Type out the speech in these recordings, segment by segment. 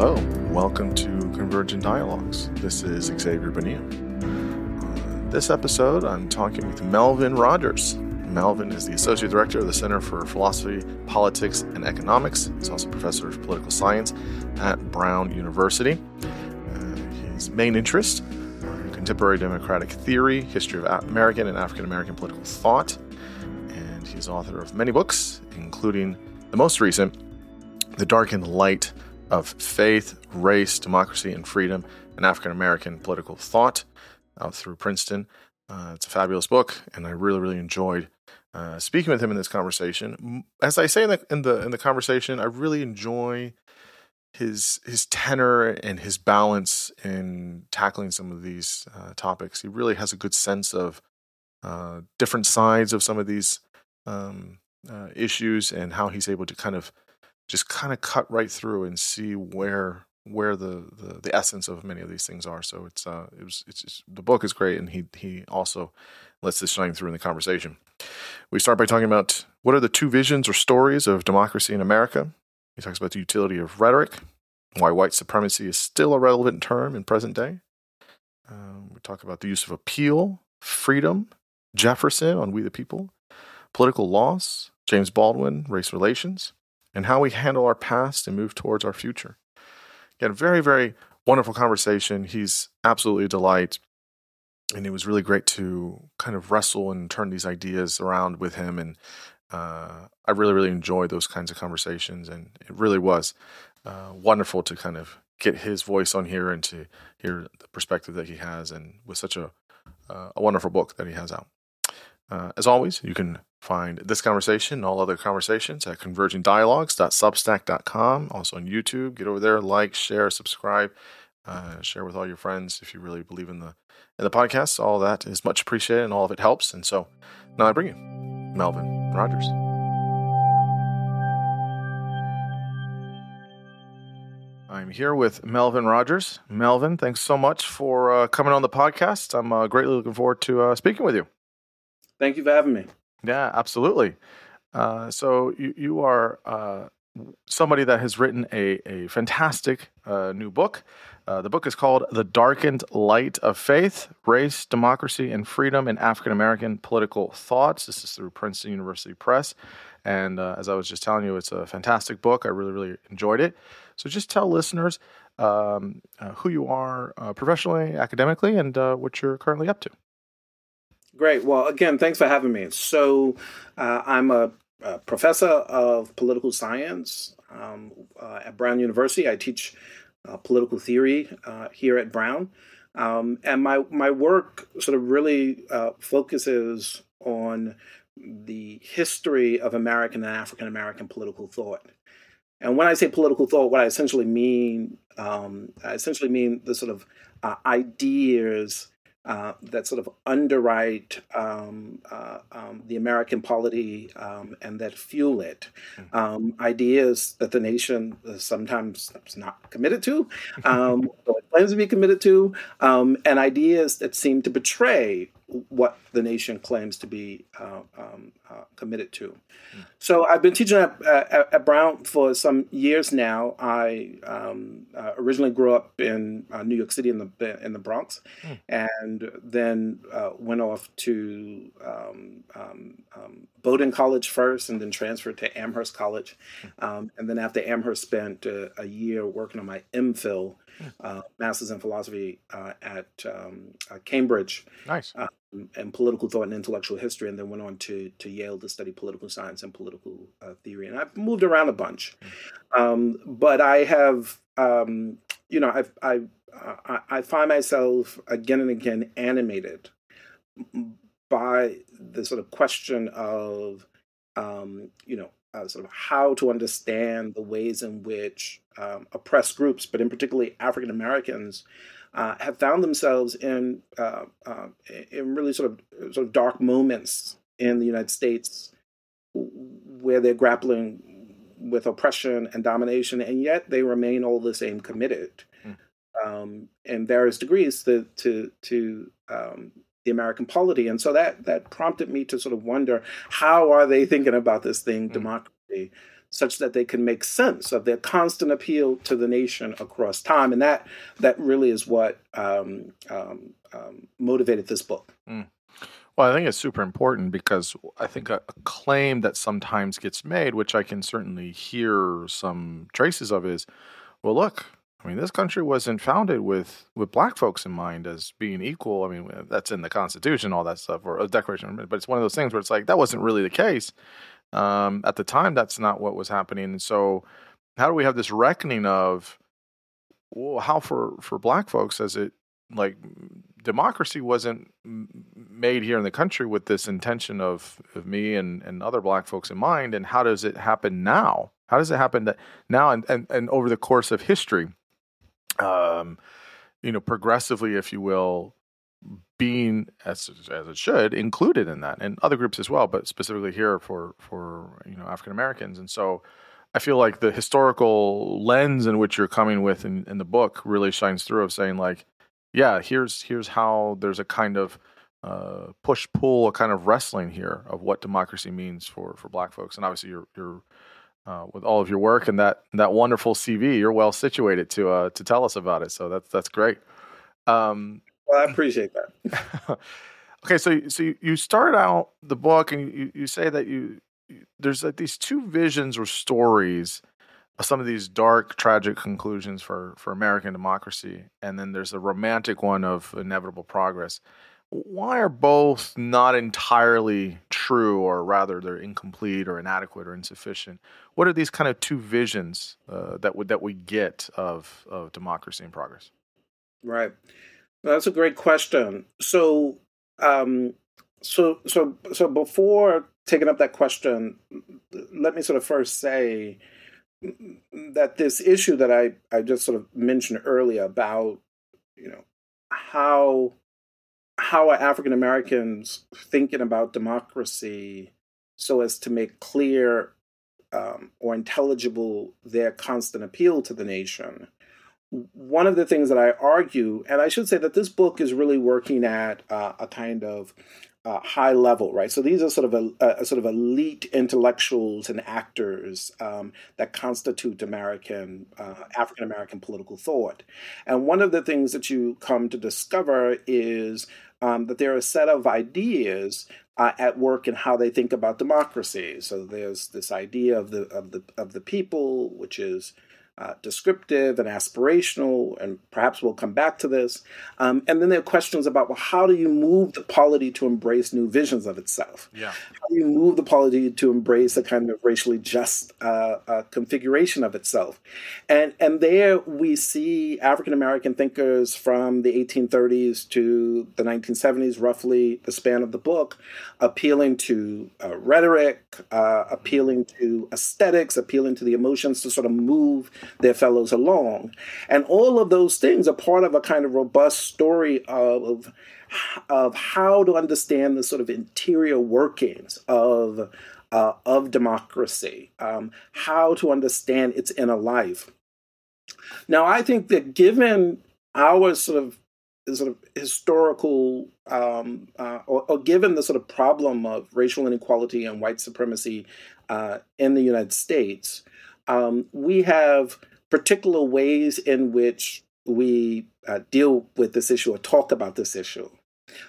Hello, welcome to Converging Dialogues. This is Xavier Bonilla. Uh, this episode, I'm talking with Melvin Rogers. Melvin is the Associate Director of the Center for Philosophy, Politics, and Economics. He's also Professor of Political Science at Brown University. Uh, his main interest are contemporary democratic theory, history of American and African American political thought, and he's author of many books, including the most recent, The Darkened Light of faith, race, democracy, and freedom in African American political thought out through Princeton. Uh, it's a fabulous book, and I really, really enjoyed uh, speaking with him in this conversation. As I say in the in the in the conversation, I really enjoy his his tenor and his balance in tackling some of these uh, topics. He really has a good sense of uh, different sides of some of these um, uh, issues and how he's able to kind of just kind of cut right through and see where where the, the, the essence of many of these things are. So it's uh it was it's, it's the book is great, and he he also lets this shine through in the conversation. We start by talking about what are the two visions or stories of democracy in America. He talks about the utility of rhetoric, why white supremacy is still a relevant term in present day. Um, we talk about the use of appeal, freedom, Jefferson on We the People, political loss, James Baldwin, race relations, and how we handle our past and move towards our future. Again, very, very wonderful conversation. He's absolutely a delight. And it was really great to kind of wrestle and turn these ideas around with him. And uh, I really, really enjoyed those kinds of conversations. And it really was uh, wonderful to kind of get his voice on here and to hear the perspective that he has, and with such a, uh, a wonderful book that he has out. Uh, as always, you can find this conversation and all other conversations at convergingdialogues.substack.com. Also on YouTube. Get over there, like, share, subscribe, uh, share with all your friends if you really believe in the in the podcast. All that is much appreciated and all of it helps. And so now I bring you Melvin Rogers. I'm here with Melvin Rogers. Melvin, thanks so much for uh, coming on the podcast. I'm uh, greatly looking forward to uh, speaking with you. Thank you for having me. Yeah, absolutely. Uh, so you you are uh, somebody that has written a a fantastic uh, new book. Uh, the book is called "The Darkened Light of Faith: Race, Democracy, and Freedom in African American Political Thoughts." This is through Princeton University Press, and uh, as I was just telling you, it's a fantastic book. I really really enjoyed it. So just tell listeners um, uh, who you are professionally, academically, and what you're currently up to. Great. Well, again, thanks for having me. So, uh, I'm a, a, professor of political science um, uh, at Brown University. I teach uh, political theory uh, here at Brown. Um, and my, my work sort of really uh, focuses on the history of American and African American political thought. And when I say political thought, what I essentially mean, um, I essentially mean the sort of uh, ideas uh, that sort of underwrite um, uh, um, the American polity um, and that fuel it. Hmm. Um, ideas that the nation sometimes is not committed to, um, or claims to be committed to, um, and ideas that seem to betray what the nation claims to be uh, um, uh, committed to. Mm. So I've been teaching at, at, at, Brown for some years now. I um, uh, originally grew up in uh, New York City in the in the Bronx, mm. and then uh, went off to um, um, um, Bowdoin College first, and then transferred to Amherst College, mm. and then after Amherst, spent a year working on my MPhil uh, master's in philosophy uh, at um, uh, Cambridge. Nice. Uh, and political thought and intellectual history, and then went on to to Yale to study political science and political uh, theory. And I've moved around a bunch, hmm. um, but I have, um, you know, I've, I I find myself again and again animated by the sort of question of, um, you know, uh, sort of how to understand the ways in which um, oppressed groups, but in particularly African Americans, uh, have found themselves in uh, uh, in really sort of sort of dark moments in the United States, where they're grappling with oppression and domination, and yet they remain all the same committed, mm. um, in various degrees to to to um, the American polity. And so that that prompted me to sort of wonder how are they thinking about this thing, mm. democracy, such that they can make sense of their constant appeal to the nation across time. And that that really is what um, um, um, motivated this book. Mm. Well, I think it's super important because I think a, a, claim that sometimes gets made, which I can certainly hear some traces of, is well, look, I mean, this country wasn't founded with with black folks in mind as being equal. I mean, that's in the Constitution, all that stuff, or a Declaration. But it's one of those things where it's like that wasn't really the case um, at the time. That's not what was happening. And so, how do we have this reckoning of well, how for for black folks as it like democracy wasn't made here in the country with this intention of, of me and, and other black folks in mind and how does it happen now how does it happen that now and, and, and over the course of history um, you know, progressively, if you will, being as as it should included in that, and other groups as well, but specifically here for for you know African Americans, and so. I feel like the historical lens in which you're coming with in, in the book really shines through of saying like, yeah, here's here's how there's a kind of uh, push pull, a kind of wrestling here of what democracy means for for Black folks, and obviously you're you're uh, with all of your work and that that wonderful CV. You're well situated to uh, to tell us about it. So that's that's great. Um, well, I appreciate that. okay, so so you start out the book and you, you say that you there's like these two visions or stories of some of these dark, tragic conclusions for for American democracy, and then there's a romantic one of inevitable progress why are both not entirely true, or rather, they're incomplete or inadequate or insufficient? What are these kind of two visions uh, that would that we get of of democracy and progress? Right, that's a great question. So, um, so, so, so before taking up that question, let me sort of first say that this issue that I I just sort of mentioned earlier about you know how how are African Americans thinking about democracy so as to make clear um, or intelligible their constant appeal to the nation? One of the things that I argue, and I should say that this book is really working at uh, a kind of uh, high level, right? So these are sort of a, a, sort of elite intellectuals and actors um, that constitute American uh, African American political thought. And one of the things that you come to discover is um, that there are a set of ideas uh, at work in how they think about democracy. So there's this idea of the of the of the people, which is uh, descriptive and aspirational, and perhaps we'll come back to this. Um, and then there are questions about well, how do you move the polity to embrace new visions of itself? Yeah. How do you move the polity to embrace a kind of racially just uh, uh, configuration of itself? And and there we see African American thinkers from the 1830s to the 1970s, roughly the span of the book, appealing to uh, rhetoric, uh, appealing to aesthetics, appealing to the emotions to sort of move their fellows along. And all of those things are part of a kind of robust story of, of how to understand the sort of interior workings of, uh, of democracy, um, how to understand its inner life. Now, I think that given our sort of sort of historical, um, uh, or, or, given the sort of problem of racial inequality and white supremacy uh, in the United States, um, we have particular ways in which we uh, deal with this issue or talk about this issue.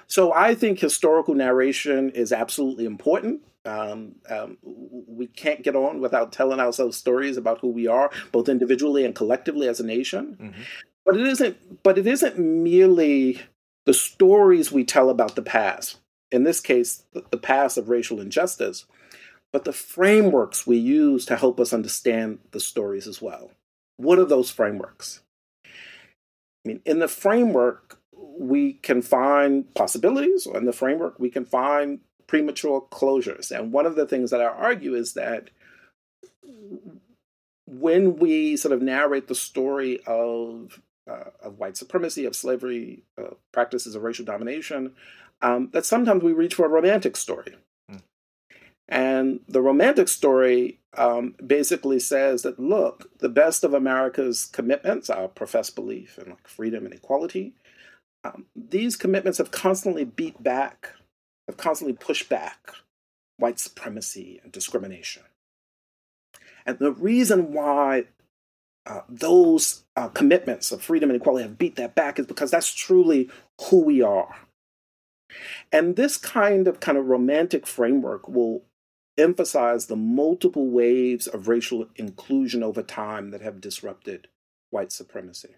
So I think historical narration is absolutely important. Um, um, we can't get on without telling ourselves stories about who we are, both individually and collectively as a nation. Mm-hmm. But it isn't. But it isn't merely the stories we tell about the past. In this case, the past of racial injustice, but the frameworks we use to help us understand the stories as well. What are those frameworks? I mean, in the framework, we can find possibilities, or in the framework, we can find premature closures. And one of the things that I argue is that when we sort of narrate the story of uh, of white supremacy, of slavery, uh, practices of racial domination, um, that sometimes we reach for a romantic story. And the romantic story um, basically says that look, the best of America's commitments, our professed belief in like freedom and equality, um, these commitments have constantly beat back, have constantly pushed back white supremacy and discrimination. And the reason why uh, those uh, commitments of freedom and equality have beat that back is because that's truly who we are. And this kind of kind of romantic framework will emphasize the multiple waves of racial inclusion over time that have disrupted white supremacy.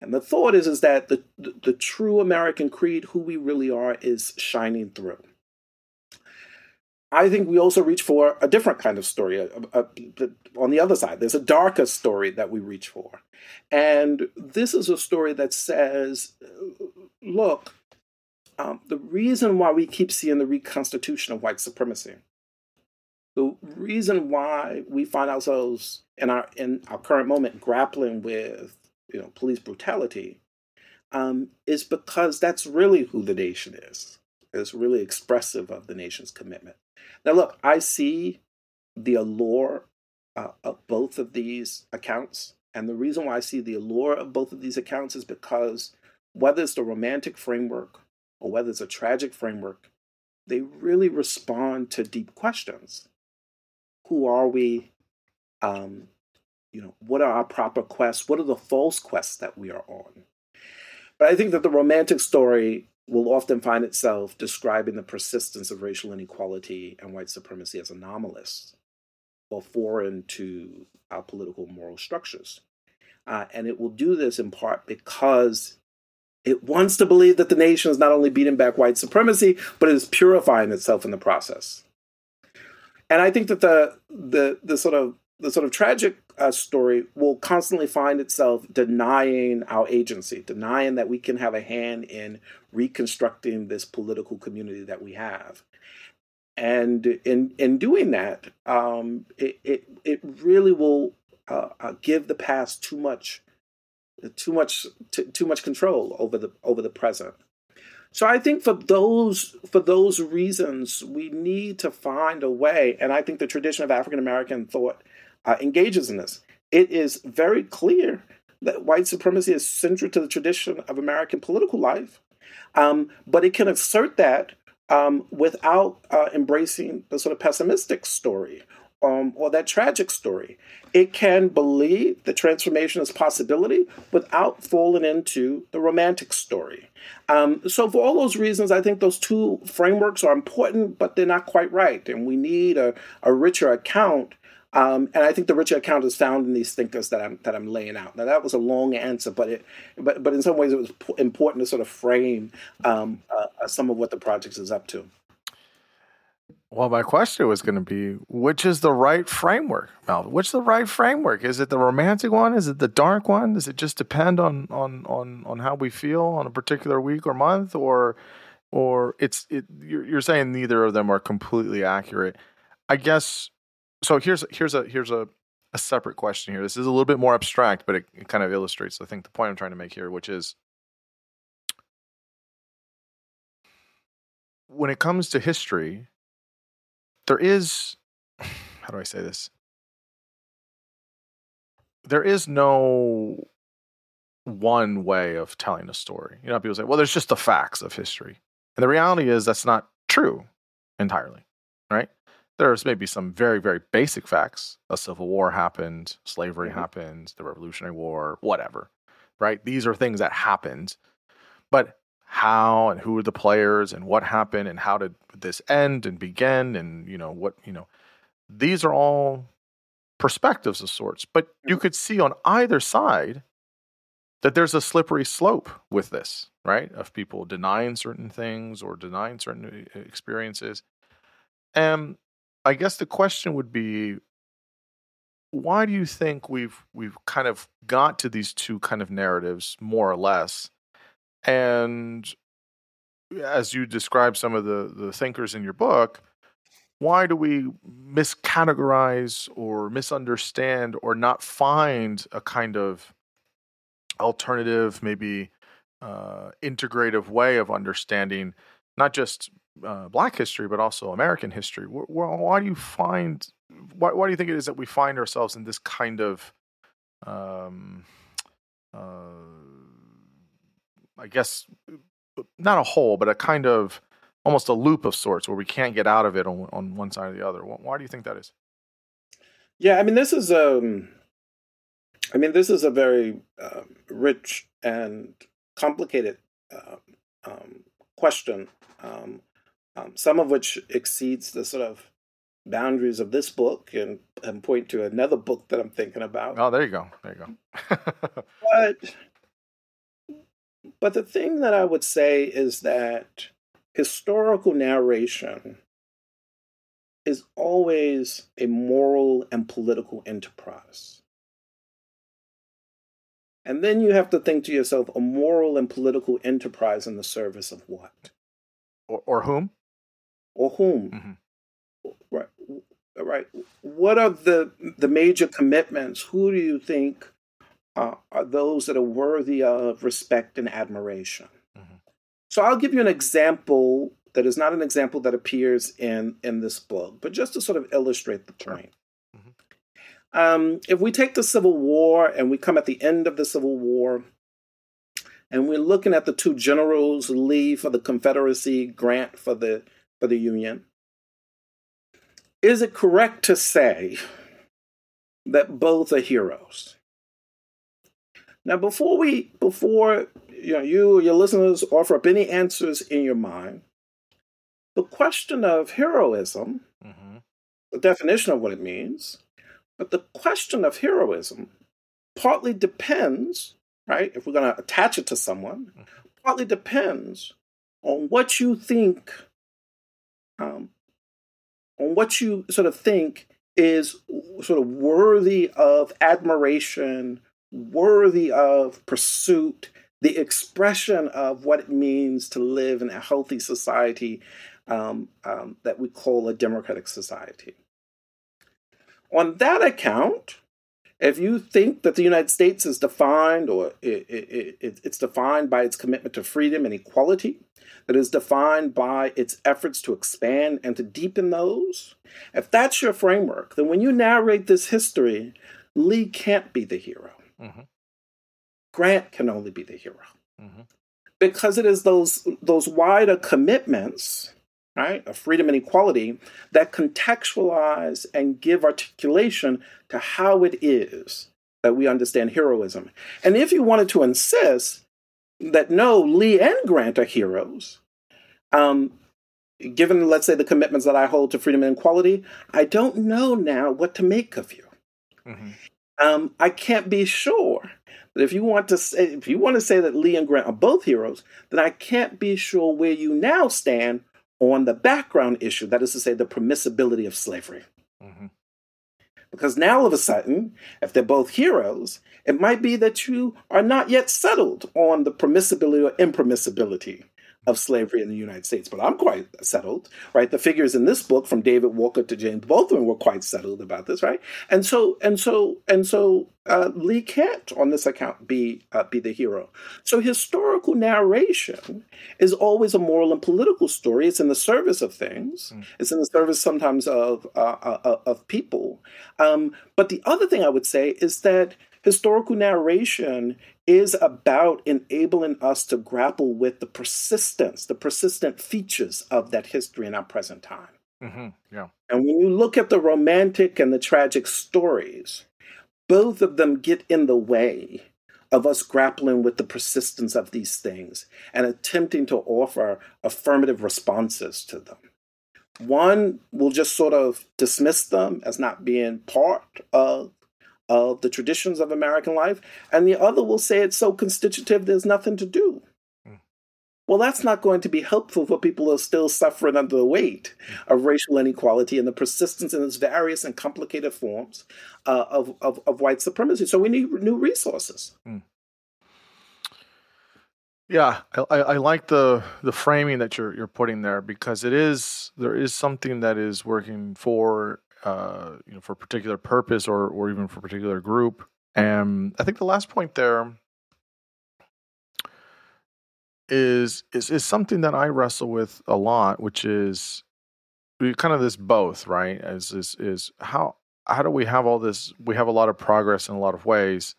And the thought is, is that the, the, the true American creed, who we really are, is shining through. I think we also reach for a different kind of story. A, a, a, on the other side, there's a darker story that we reach for. And this is a story that says, look, um, the reason why we keep seeing the reconstitution of white supremacy, the reason why we find ourselves in our in our current moment grappling with you know police brutality, um, is because that's really who the nation is. It's really expressive of the nation's commitment. Now, look, I see the allure uh, of both of these accounts. And the reason why I see the allure of both of these accounts is because whether it's the romantic framework or whether it's a tragic framework, they really respond to deep questions. Who are we? Um, you know, what are our proper quests? What are the false quests that we are on? But I think that the romantic story will often find itself describing the persistence of racial inequality and white supremacy as anomalous or foreign to our political moral structures. Uh, and it will do this in part because it wants to believe that the nation is not only beating back white supremacy, but it is purifying itself in the process. And I think that the the the sort of the sort of tragic uh, story will constantly find itself denying our agency, denying that we can have a hand in reconstructing this political community that we have. And in in doing that, um, it, it it really will uh, uh, give the past too much too much too, too much control over the over the present. So I think for those for those reasons, we need to find a way, and I think the tradition of African American thought uh, engages in this. It is very clear that white supremacy is central to the tradition of American political life, um, but it can assert that um, without uh, embracing the sort of pessimistic story um, or that tragic story. It can believe the transformation is possibility without falling into the romantic story. Um, so, for all those reasons, I think those two frameworks are important, but they're not quite right. And we need a, a richer account um, and I think the richer account is found in these thinkers that I'm that I'm laying out. Now that was a long answer, but it but but in some ways it was important to sort of frame um, uh, some of what the project is up to. Well, my question was going to be, which is the right framework, Melvin? Which is the right framework? Is it the romantic one? Is it the dark one? Does it just depend on on on on how we feel on a particular week or month, or or it's it? You're, you're saying neither of them are completely accurate. I guess so here's here's a here's a, a separate question here. This is a little bit more abstract, but it, it kind of illustrates, I think, the point I'm trying to make here, which is when it comes to history, there is how do I say this? There is no one way of telling a story. You know, people say, well, there's just the facts of history. And the reality is that's not true entirely, right? there's maybe some very, very basic facts. A civil war happened, slavery mm-hmm. happened, the Revolutionary War, whatever, right? These are things that happened. But how and who are the players and what happened and how did this end and begin and, you know, what, you know, these are all perspectives of sorts. But you mm-hmm. could see on either side that there's a slippery slope with this, right? Of people denying certain things or denying certain uh, experiences. And I guess the question would be why do you think we've we've kind of got to these two kind of narratives more or less and as you describe some of the the thinkers in your book why do we miscategorize or misunderstand or not find a kind of alternative maybe uh, integrative way of understanding not just uh, Black history, but also American history. Why, why do you find? Why, why, do you think it is that we find ourselves in this kind of, um, uh, I guess, not a hole, but a kind of almost a loop of sorts where we can't get out of it on, on one side or the other? Why do you think that is? Yeah, I mean, this is um, I mean, this is a very uh, rich and complicated uh, um, question. Um, um, some of which exceeds the sort of boundaries of this book and, and point to another book that I'm thinking about. Oh, there you go. There you go. but but the thing that I would say is that historical narration is always a moral and political enterprise. And then you have to think to yourself a moral and political enterprise in the service of what? Or, or whom? Or whom? Mm-hmm. Right. Right. What are the the major commitments? Who do you think uh, are those that are worthy of respect and admiration? Mm-hmm. So I'll give you an example that is not an example that appears in in this book, but just to sort of illustrate the point. Mm-hmm. Um, if we take the Civil War and we come at the end of the Civil War, and we're looking at the two generals, Lee for the Confederacy, Grant for the for the Union, is it correct to say that both are heroes? Now, before we before you know you or your listeners offer up any answers in your mind, the question of heroism, mm-hmm. the definition of what it means, but the question of heroism partly depends, right? If we're going to attach it to someone, mm-hmm. partly depends on what you think, um, on what you sort of think is sort of worthy of admiration, worthy of pursuit, the expression of what it means to live in a healthy society um, um, that we call a democratic society. On that account, if you think that the United States is defined or it, it, it, it's defined by its commitment to freedom and equality, that is defined by its efforts to expand and to deepen those, if that's your framework, then when you narrate this history, Lee can't be the hero. Mm-hmm. Grant can only be the hero. Mm-hmm. Because it is those those wider commitments right, of freedom and equality that contextualize and give articulation to how it is that we understand heroism. And if you wanted to insist that no, Lee and Grant are heroes, um, given, let's say, the commitments that I hold to freedom and equality, I don't know now what to make of you. Mm-hmm. Um, I can't be sure. But if you want to say, if you want to say that Lee and Grant are both heroes, then I can't be sure where you now stand on the background issue, that is to say, the permissibility of slavery. Mm-hmm. Because now all of a sudden, if they're both heroes, it might be that you are not yet settled on the permissibility or impermissibility of slavery in the United States. But I'm quite settled, right? The figures in this book, from David Walker to James Baldwin, were quite settled about this, right? And so, and so, and so, uh, Lee can't, on this account, be uh, be the hero. So historical narration is always a moral and political story. It's in the service of things. Mm. It's in the service sometimes of uh, uh, uh of people. Um, but the other thing I would say is that historical narration is about enabling us to grapple with the persistence, the persistent features of that history in our present time. Mm-hmm. Yeah. And when you look at the romantic and the tragic stories, both of them get in the way of us grappling with the persistence of these things and attempting to offer affirmative responses to them. One will just sort of dismiss them as not being part of of the traditions of American life, and the other will say it's so constitutive there's nothing to do. Hmm. Well, that's not going to be helpful for people who are still suffering under the weight hmm. of racial inequality and the persistence in its various and complicated forms uh, of, of, of, white supremacy. So we need new resources. Mm. Yeah, I, I, like the the framing that you're you're putting there because it is there is something that is working for uh, you know, for a particular purpose or or even for a particular group. And I think the last point there is is is something that I wrestle with a lot, which is kind of this both, right? As is is how how do we have all this? We have a lot of progress in a lot of ways,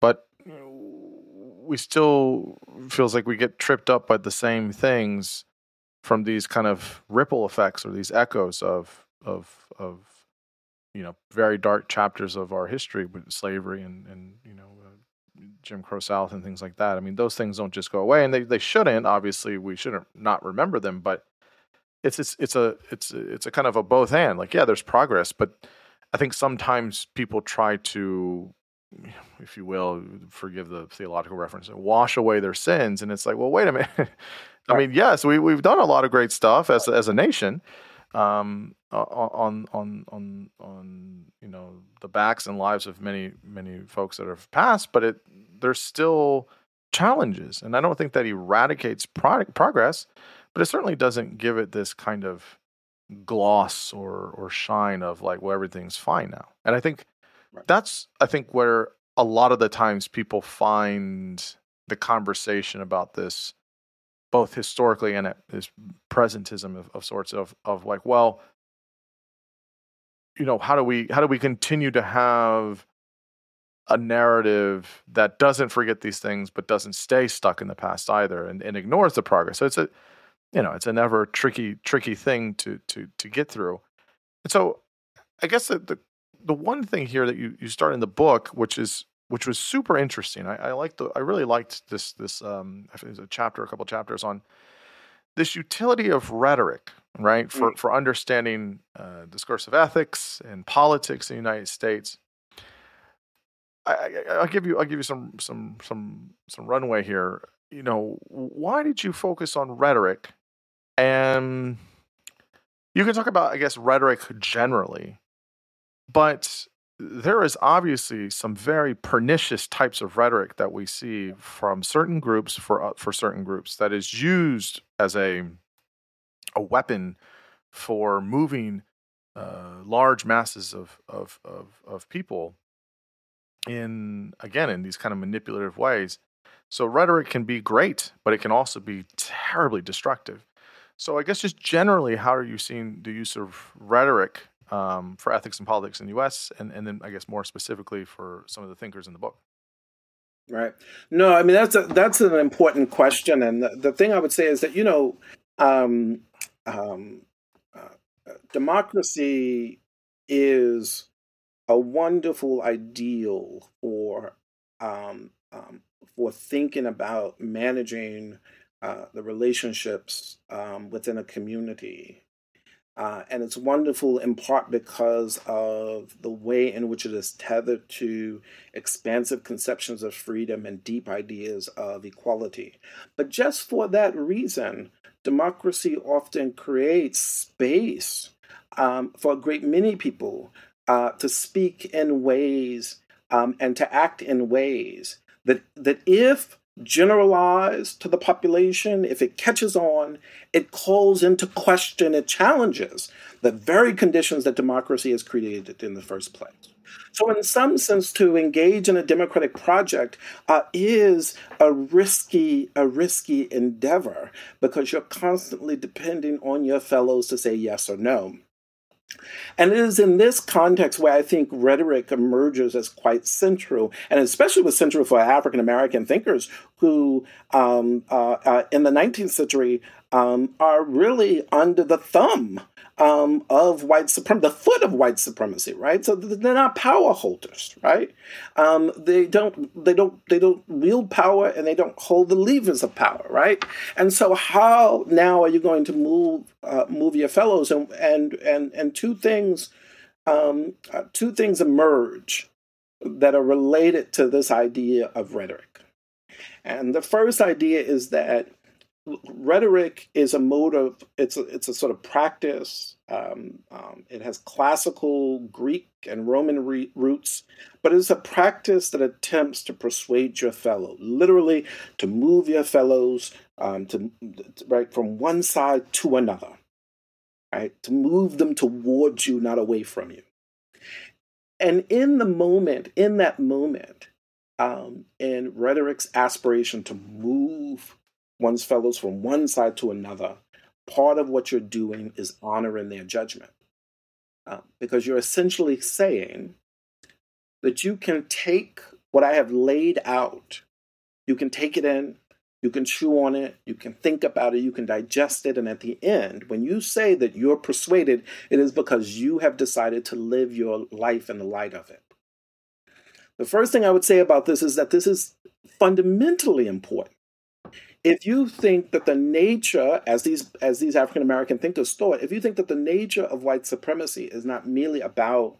but we still feels like we get tripped up by the same things from these kind of ripple effects or these echoes of of of you know very dark chapters of our history with slavery and and you know uh, Jim Crow South and things like that. I mean, those things don't just go away, and they they shouldn't. Obviously, we shouldn't not remember them, but it's it's it's a it's it's a kind of a both and. Like, yeah, there's progress, but I think sometimes people try to, if you will, forgive the theological reference, wash away their sins, and it's like, well, wait a minute. I mean, yes, we we've done a lot of great stuff as as a nation, um, on on on on you know the backs and lives of many many folks that have passed, but it there's still challenges, and I don't think that eradicates product, progress, but it certainly doesn't give it this kind of gloss or or shine of like well everything's fine now, and I think right. that's I think where a lot of the times people find the conversation about this both historically and this presentism of, of sorts of of like, well, you know, how do we how do we continue to have a narrative that doesn't forget these things but doesn't stay stuck in the past either and, and ignores the progress. So it's a you know, it's a never tricky tricky thing to to to get through. And so I guess the, the the one thing here that you, you start in the book, which is which was super interesting. I, I liked the I really liked this this um there's a chapter, a couple chapters on this utility of rhetoric, right? For mm. for understanding uh, discursive ethics and politics in the United States. I, I, will give you I'll give you some some some some runway here. You know, why did you focus on rhetoric? And you can talk about, I guess, rhetoric generally, but there is obviously some very pernicious types of rhetoric that we see from certain groups for uh, for certain groups that is used as a a weapon for moving uh, large masses of, of of of people in again in these kind of manipulative ways. So rhetoric can be great, but it can also be terribly destructive. So I guess just generally, how are you seeing the use of rhetoric um, for ethics and politics in the U.S. and and then I guess more specifically for some of the thinkers in the book. Right. No, I mean that's a, that's an important question, and the, the thing I would say is that you know, um, um, uh, democracy is a wonderful ideal for um, um, for thinking about managing uh, the relationships um, within a community uh, and it's wonderful in part because of the way in which it is tethered to expansive conceptions of freedom and deep ideas of equality. But just for that reason, democracy often creates space um, for a great many people uh, to speak in ways um, and to act in ways that, that if generalized to the population, if it catches on, it calls into question, it challenges the very conditions that democracy has created in the first place. So, in some sense, to engage in a democratic project uh, is a risky, a risky endeavor because you're constantly depending on your fellows to say yes or no. And it is in this context where I think rhetoric emerges as quite central, and especially was central for African American thinkers who, um, uh, uh, in the 19th century, um, are really under the thumb um, of white supremacy, the foot of white supremacy, right? So they're not power holders, right? Um, they don't, they don't, they don't wield power, and they don't hold the levers of power, right? And so, how now are you going to move uh, move your fellows? And and and and two things, um, uh, two things emerge that are related to this idea of rhetoric. And the first idea is that rhetoric is a mode of it's a, it's a sort of practice. Um, um, it has classical Greek and Roman re- roots, but it's a practice that attempts to persuade your fellow, literally to move your fellows um, to right from one side to another, right to move them towards you, not away from you. And in the moment, in that moment, um, in rhetoric's aspiration to move one's fellows from one side to another, part of what you're doing is honoring their judgment. Uh, because you're essentially saying that you can take what I have laid out, you can take it in, You can chew on it, you can think about it, you can digest it, and at the end, when you say that you're persuaded, it is because you have decided to live your life in the light of it. The first thing I would say about this is that this is fundamentally important. If you think that the nature, as these as these African American thinkers thought, if you think that the nature of white supremacy is not merely about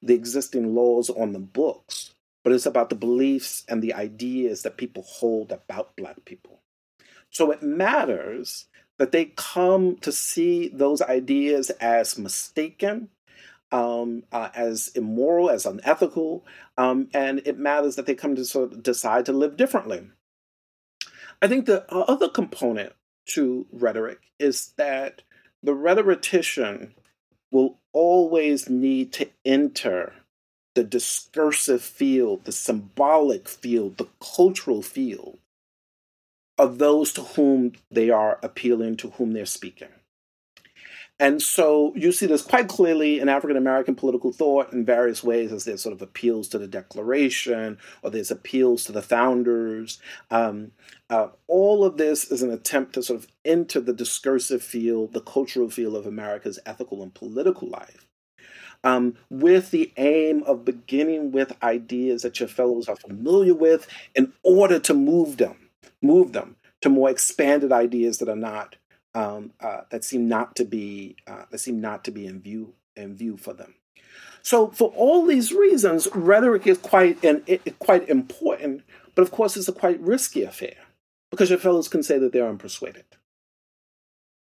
the existing laws on the books, but it's about the beliefs and the ideas that people hold about Black people. So it matters that they come to see those ideas as mistaken, um, uh, as immoral, as unethical, um, and it matters that they come to sort of decide to live differently. I think the other component to rhetoric is that the rhetorician will always need to enter the discursive field, the symbolic field, the cultural field of those to whom they are appealing, to whom they're speaking. And so you see this quite clearly in African American political thought in various ways, as there's sort of appeals to the Declaration or there's appeals to the founders. Um, uh, all of this is an attempt to sort of enter the discursive field, the cultural field of America's ethical and political life um, with the aim of beginning with ideas that your fellows are familiar with in order to move them, move them to more expanded ideas that are not um, uh, that seem not to be uh, that seem not to be in view in view for them. So, for all these reasons, rhetoric is quite and quite important, but of course, it's a quite risky affair because your fellows can say that they're unpersuaded,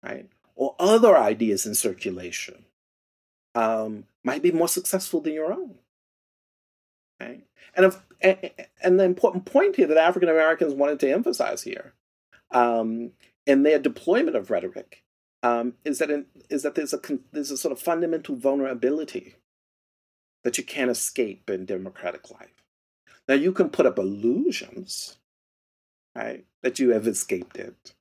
right? Or other ideas in circulation um, might be more successful than your own. Right? And, if, and the important point here that African Americans wanted to emphasize here um, in their deployment of rhetoric um, is that in, is that there's a there's a sort of fundamental vulnerability that you can't escape in democratic life. Now you can put up illusions, right, that you have escaped it,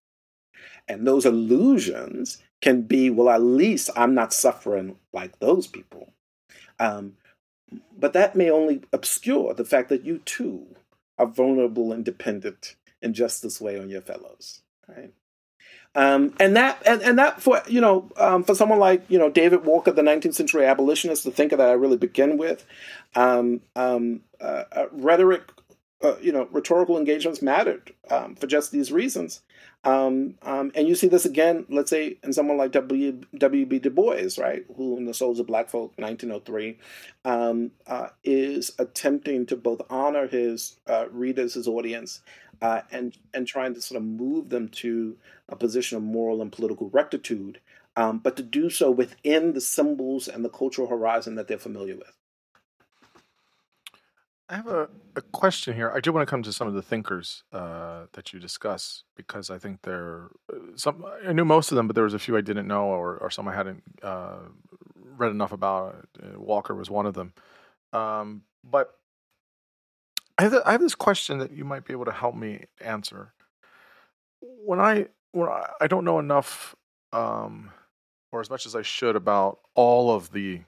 and those illusions can be, well, at least I'm not suffering like those people. Um, but that may only obscure the fact that you too are vulnerable and dependent in just this way on your fellows, right? Um, and that and, and that for you know um, for someone like you know David Walker, the 19th century abolitionist, the thinker that I really begin with, um, um uh, uh, rhetoric, uh, you know, rhetorical engagements mattered um, for just these reasons. Um, and you see this again, let's say, in someone like W. W.B. Du Bois, right, who in The Souls of Black Folk, 1903, um, uh, is attempting to both honor his uh, readers, his audience, uh, and and trying to sort of move them to a position of moral and political rectitude, um, but to do so within the symbols and the cultural horizon that they're familiar with. I have a, a question here. I do want to come to some of the thinkers uh, that you discuss because I think they're uh, some. I knew most of them, but there was a few I didn't know or, or some I hadn't uh, read enough about. Walker was one of them. Um, but I have, I have this question that you might be able to help me answer. When I when I, I don't know enough, um, or as much as I should, about all of the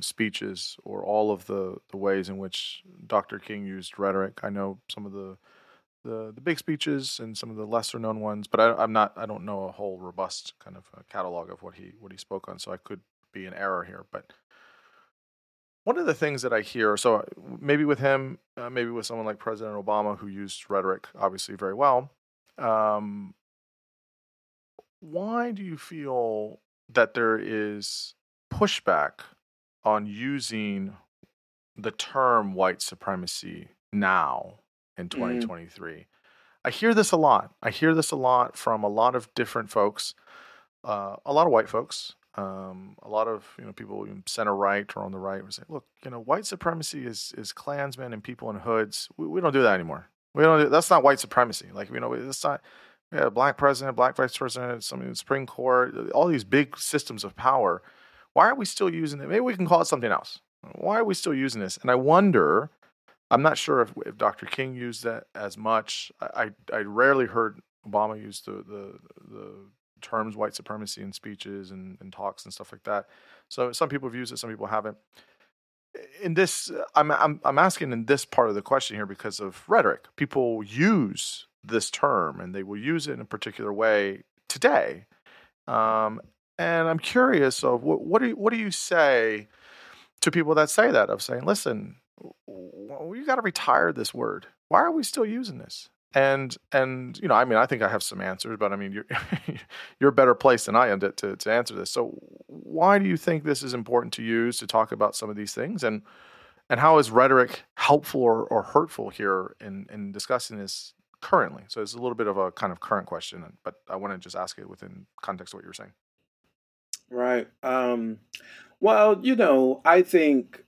speeches or all of the, the ways in which Dr. King used rhetoric. I know some of the the, the big speeches and some of the lesser known ones, but I, am not I don't know a whole robust kind of catalog of what he what he spoke on, so I could be an error here. But one of the things that I hear, so uh, maybe with him, uh, maybe with someone like President Obama who used rhetoric obviously very well. Um, why do you feel that there is pushback on using the term white supremacy now in 2023. Mm. I hear this a lot. I hear this a lot from a lot of different folks, uh, a lot of white folks, um, a lot of you know people center right or on the right would say, look, you know, white supremacy is is Klansmen and people in hoods. We, we don't do that anymore. We don't. Do, that's not white supremacy. Like you know, it's not. We had a black president, black vice president, some Supreme Court, all these big systems of power why are we still using it? Maybe we can call it something else. Why are we still using this? And I wonder, I'm not sure if, if Dr. King used that as much. I, I, I rarely heard Obama use the, the, the terms white supremacy in speeches and, and talks and stuff like that. So some people have used it, some people haven't. In this, I'm, I'm, I'm asking in this part of the question here because of rhetoric. People use this term and they will use it in a particular way today. Um, and I'm curious of what, what do you, what do you say to people that say that of saying, listen, we got to retire this word. Why are we still using this? And and you know, I mean, I think I have some answers, but I mean, you're you're better place than I am to, to, to answer this. So, why do you think this is important to use to talk about some of these things, and and how is rhetoric helpful or, or hurtful here in in discussing this currently? So, it's a little bit of a kind of current question, but I want to just ask it within context of what you were saying. Right. Um, well, you know, I think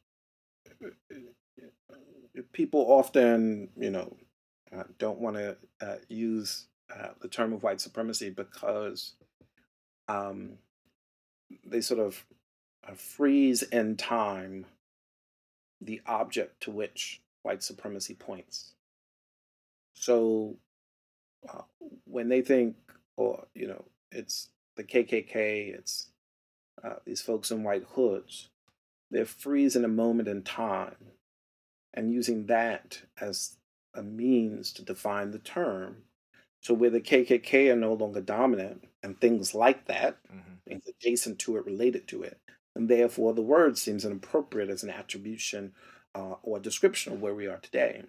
people often, you know, uh, don't want to uh, use uh, the term of white supremacy because um, they sort of uh, freeze in time the object to which white supremacy points. So uh, when they think, or you know, it's the KKK, it's uh, these folks in white hoods, they're freezing a moment in time and using that as a means to define the term. So where the KKK are no longer dominant and things like that, mm-hmm. things adjacent to it, related to it, and therefore the word seems inappropriate as an attribution uh, or description of where we are today.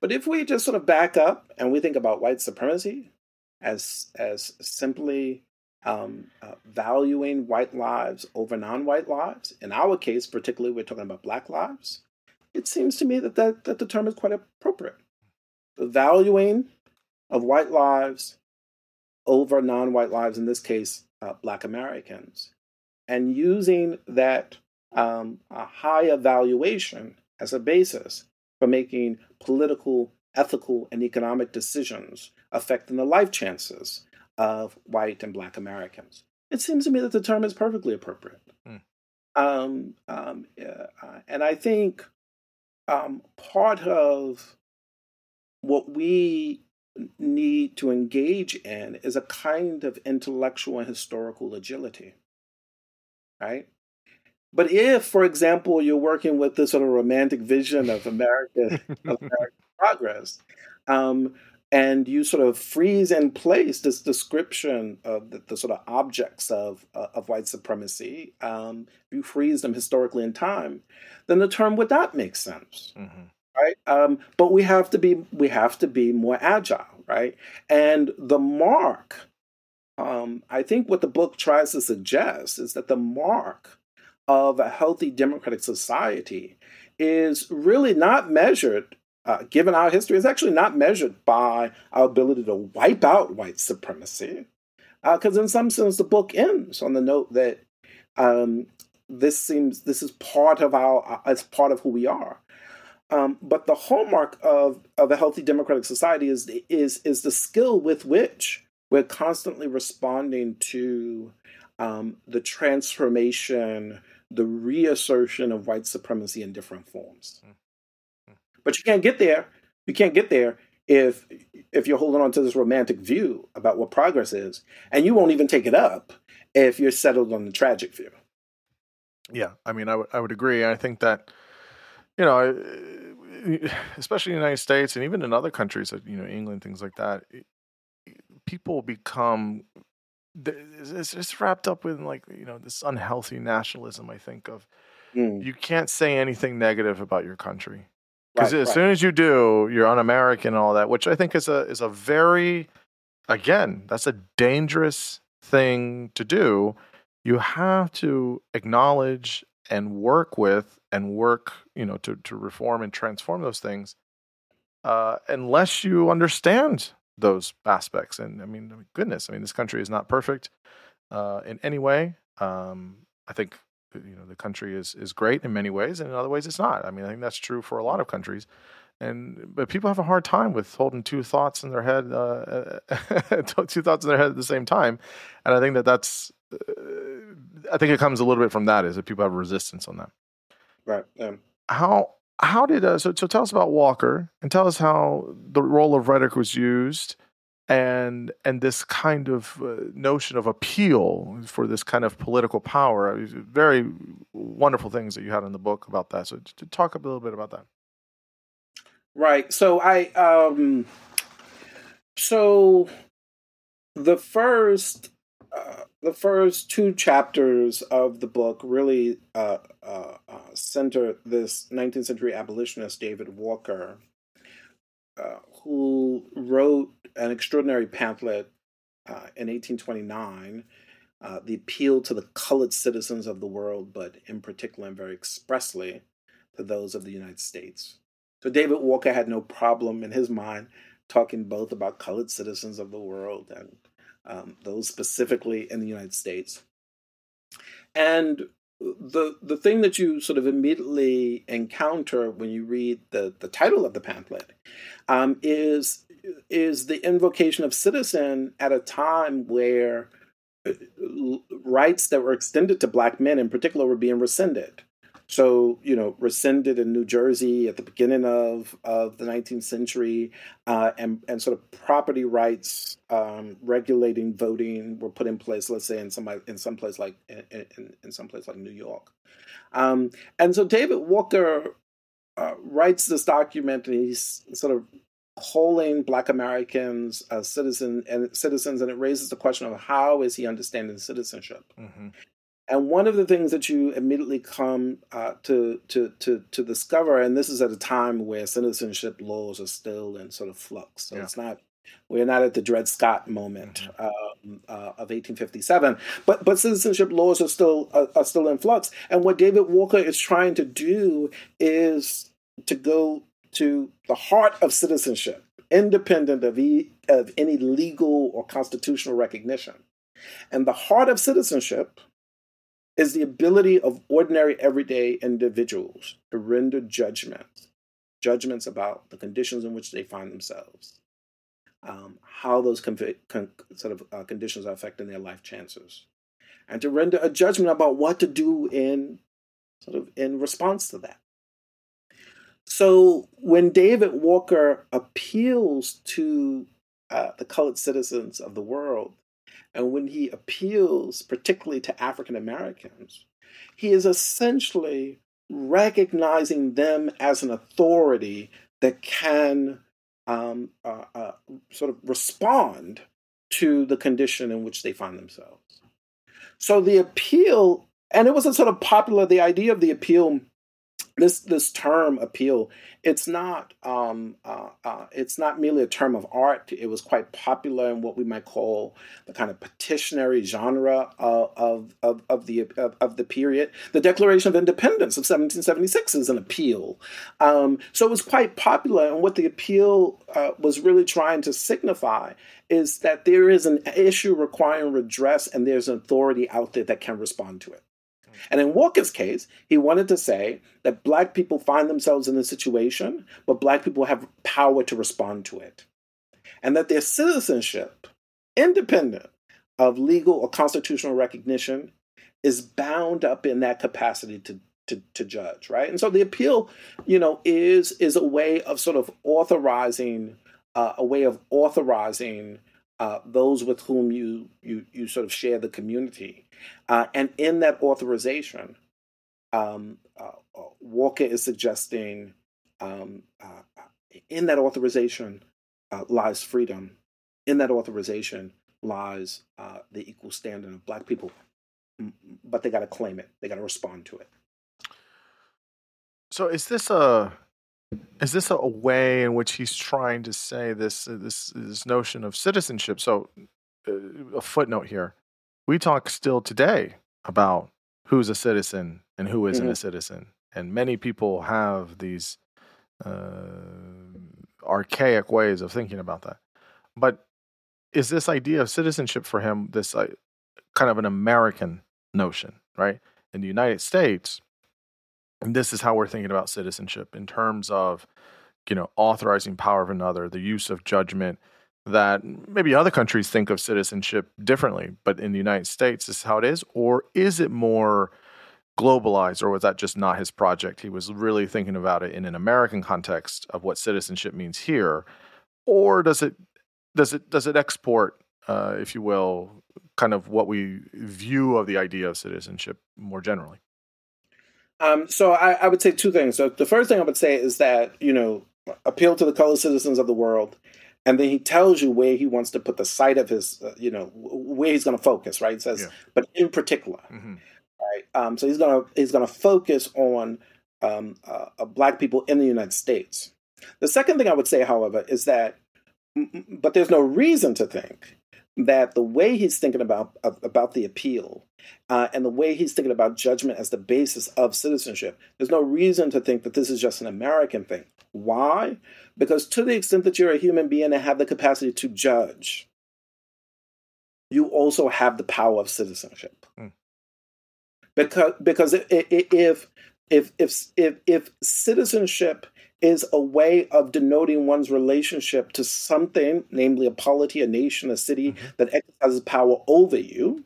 But if we just sort of back up and we think about white supremacy as as simply um, uh, valuing white lives over non-white lives, in our case, particularly, we're talking about black lives it seems to me that, that, that the term is quite appropriate. The valuing of white lives over non white lives, in this case, uh, Black Americans, and using that um, high evaluation as a basis for making political, ethical, and economic decisions affecting the life chances of white and Black Americans. It seems to me that the term is perfectly appropriate. Mm. Um, um, uh, and I think um, part of what we need to engage in is a kind of intellectual and historical agility, right? But if, for example, you're working with this sort of romantic vision of America, of American progress, um, and you sort of freeze in place this description of the, the sort of objects of uh, of white supremacy. Um, you freeze them historically in time, then the term would not make sense, mm-hmm. right? Um, but we have to be we have to be more agile, right? And the mark, um, I think, what the book tries to suggest is that the mark of a healthy democratic society is really not measured uh, given our history, is actually not measured by our ability to wipe out white supremacy. Because uh, in some sense, the book ends on the note that um, this seems this is part of our uh, it's part of who we are. Um, but the hallmark of, of a healthy democratic society is is is the skill with which we're constantly responding to um, the transformation, the reassertion of white supremacy in different forms. Mm. But you can't get there. You can't get there if if you're holding on to this romantic view about what progress is, and you won't even take it up if you're settled on the tragic view. Yeah, I mean, I would I would agree. I think that you know, especially in the United States and even in other countries, like you know, England, things like that, people become it's just wrapped up with like you know this unhealthy nationalism. I think of mm. you can't say anything negative about your country because right, as right. soon as you do, you're un-American and all that, which I think is a is a very, again, that's a dangerous thing to do. You have to acknowledge and work with and work, you know, to to reform and transform those things. Uh, unless you understand those aspects, and I mean, goodness, I mean, this country is not perfect uh, in any way. Um, I think you know the country is is great in many ways, and in other ways it's not. I mean, I think that's true for a lot of countries. And but people have a hard time with holding two thoughts in their head, uh, two thoughts in their head at the same time, and I think that that's. Uh, I think it comes a little bit from that is that people have resistance on that. Right. Um, how how did uh, so so tell us about Walker and tell us how the role of rhetoric was used and and this kind of uh, notion of appeal for this kind of political power very wonderful things that you had in the book about that. So to talk a little bit about that. Right. So i um So the first uh, the first two chapters of the book really uh, uh, uh center this 19th century abolitionist David Walker, uh, who wrote an extraordinary pamphlet uh, in 1829, The Appeal to the Colored Citizens of the World, but in particular and very expressly to those of the United States. So David Walker had no problem in his mind talking both about colored citizens of the world and um, those specifically in the United States. And the the thing that you sort of immediately encounter when you read the, the title of the pamphlet um, is is the invocation of citizen at a time where uh, rights that were extended to black men in particular were being rescinded so, you know, rescinded in New Jersey at the beginning of, of the 19th century, uh, and, and sort of property rights um, regulating voting were put in place, let's say in some, in some place like, in, in, some place like New York. Um, and so David Walker uh, writes this document and he's sort of calling Black Americans uh, citizen and citizens, and it raises the question of how is he understanding citizenship? Mm-hmm. And one of the things that you immediately come uh, to, to, to, to discover, and this is at a time where citizenship laws are still in sort of flux. So yeah. it's not, we're not at the Dred Scott moment mm-hmm. um, uh, of 1857, but, but citizenship laws are still, uh, are still in flux. And what David Walker is trying to do is to go to the heart of citizenship, independent of, e- of any legal or constitutional recognition. And the heart of citizenship is the ability of ordinary everyday individuals to render judgments, judgments about the conditions in which they find themselves, um, how those con- sort of uh, conditions are affecting their life chances, and to render a judgment about what to do in sort of in response to that. So when David Walker appeals to uh, the colored citizens of the world and when he appeals, particularly to African Americans, he is essentially recognizing them as an authority that can um, uh, uh, sort of respond to the condition in which they find themselves. So the appeal, and it was a sort of popular, the idea of the appeal this this term appeal it's not um, uh, uh, it's not merely a term of art. It was quite popular in what we might call the kind of petitionary genre of of, of, of the of, of, the period. The declaration of independence of 1776 is an appeal. Um, so it was quite popular and what the appeal uh, was really trying to signify is that there is an issue requiring redress and there's an authority out there that can respond to it and in Walker's case, he wanted to say that black people find themselves in a situation, but black people have power to respond to it. And that their citizenship, independent of legal or constitutional recognition, is bound up in that capacity to, to, to judge, right? And so the appeal, you know, is is a way of sort of authorizing, uh, a way of authorizing uh, those with whom you, you you sort of share the community, uh, and in that authorization, um, uh, uh Walker is suggesting um, uh, in that authorization lies freedom. In that authorization lies the equal standing of Black people, but they got to claim it. They got to respond to it. So, is this a is this a way in which he's trying to say this uh, this this notion of citizenship? So, uh, a footnote here: we talk still today about who's a citizen and who isn't mm-hmm. a citizen, and many people have these uh, archaic ways of thinking about that. But is this idea of citizenship for him this uh, kind of an American notion, right? In the United States, and this is how we're thinking about citizenship in terms of, you know, authorizing power of another, the use of judgment that maybe other countries think of citizenship differently, but in the United States, this is how it is? Or is it more globalized, or was that just not his project? He was really thinking about it in an American context of what citizenship means here, or does it does it does it export, uh, if you will, kind of what we view of the idea of citizenship more generally? Um, so I, I, would say two things. So the first thing I would say is that you know appeal to the colored citizens of the world and then he tells you where he wants to put the sight of his, uh, you know, where he's going to focus, right? He says, yeah. but in particular, mm-hmm. right? Um, so he's gonna he's gonna focus on um, uh, uh, black people in the United States. The second thing I would say, however, is that, but there's no reason to think that the way he's thinking about about the appeal uh, and the way he's thinking about judgment as the basis of citizenship, there's no reason to think that this is just an American thing. Why? Because to the extent that you're a human being and have the capacity to judge, you also have the power of citizenship. Mm. Because because if if if if if citizenship is a way of denoting one's relationship to something, namely a polity, a nation, a city mm-hmm. that exercises power over you,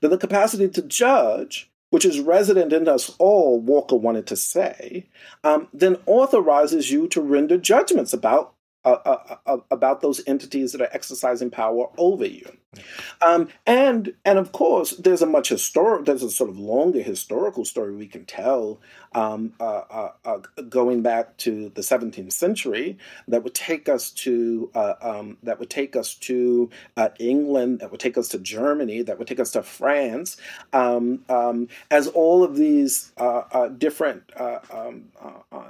then the capacity to judge, which is resident in us all, Walker wanted to say, um, then authorizes you to render judgments about uh, uh, uh, about those entities that are exercising power over you. Um, and and of course, there's a much historic, there's a sort of longer historical story we can tell um, uh, uh, uh going back to the 17th century that would take us to um, that would take us to England, that would take us to Germany, that would take us to France, um, um, as all of these different um,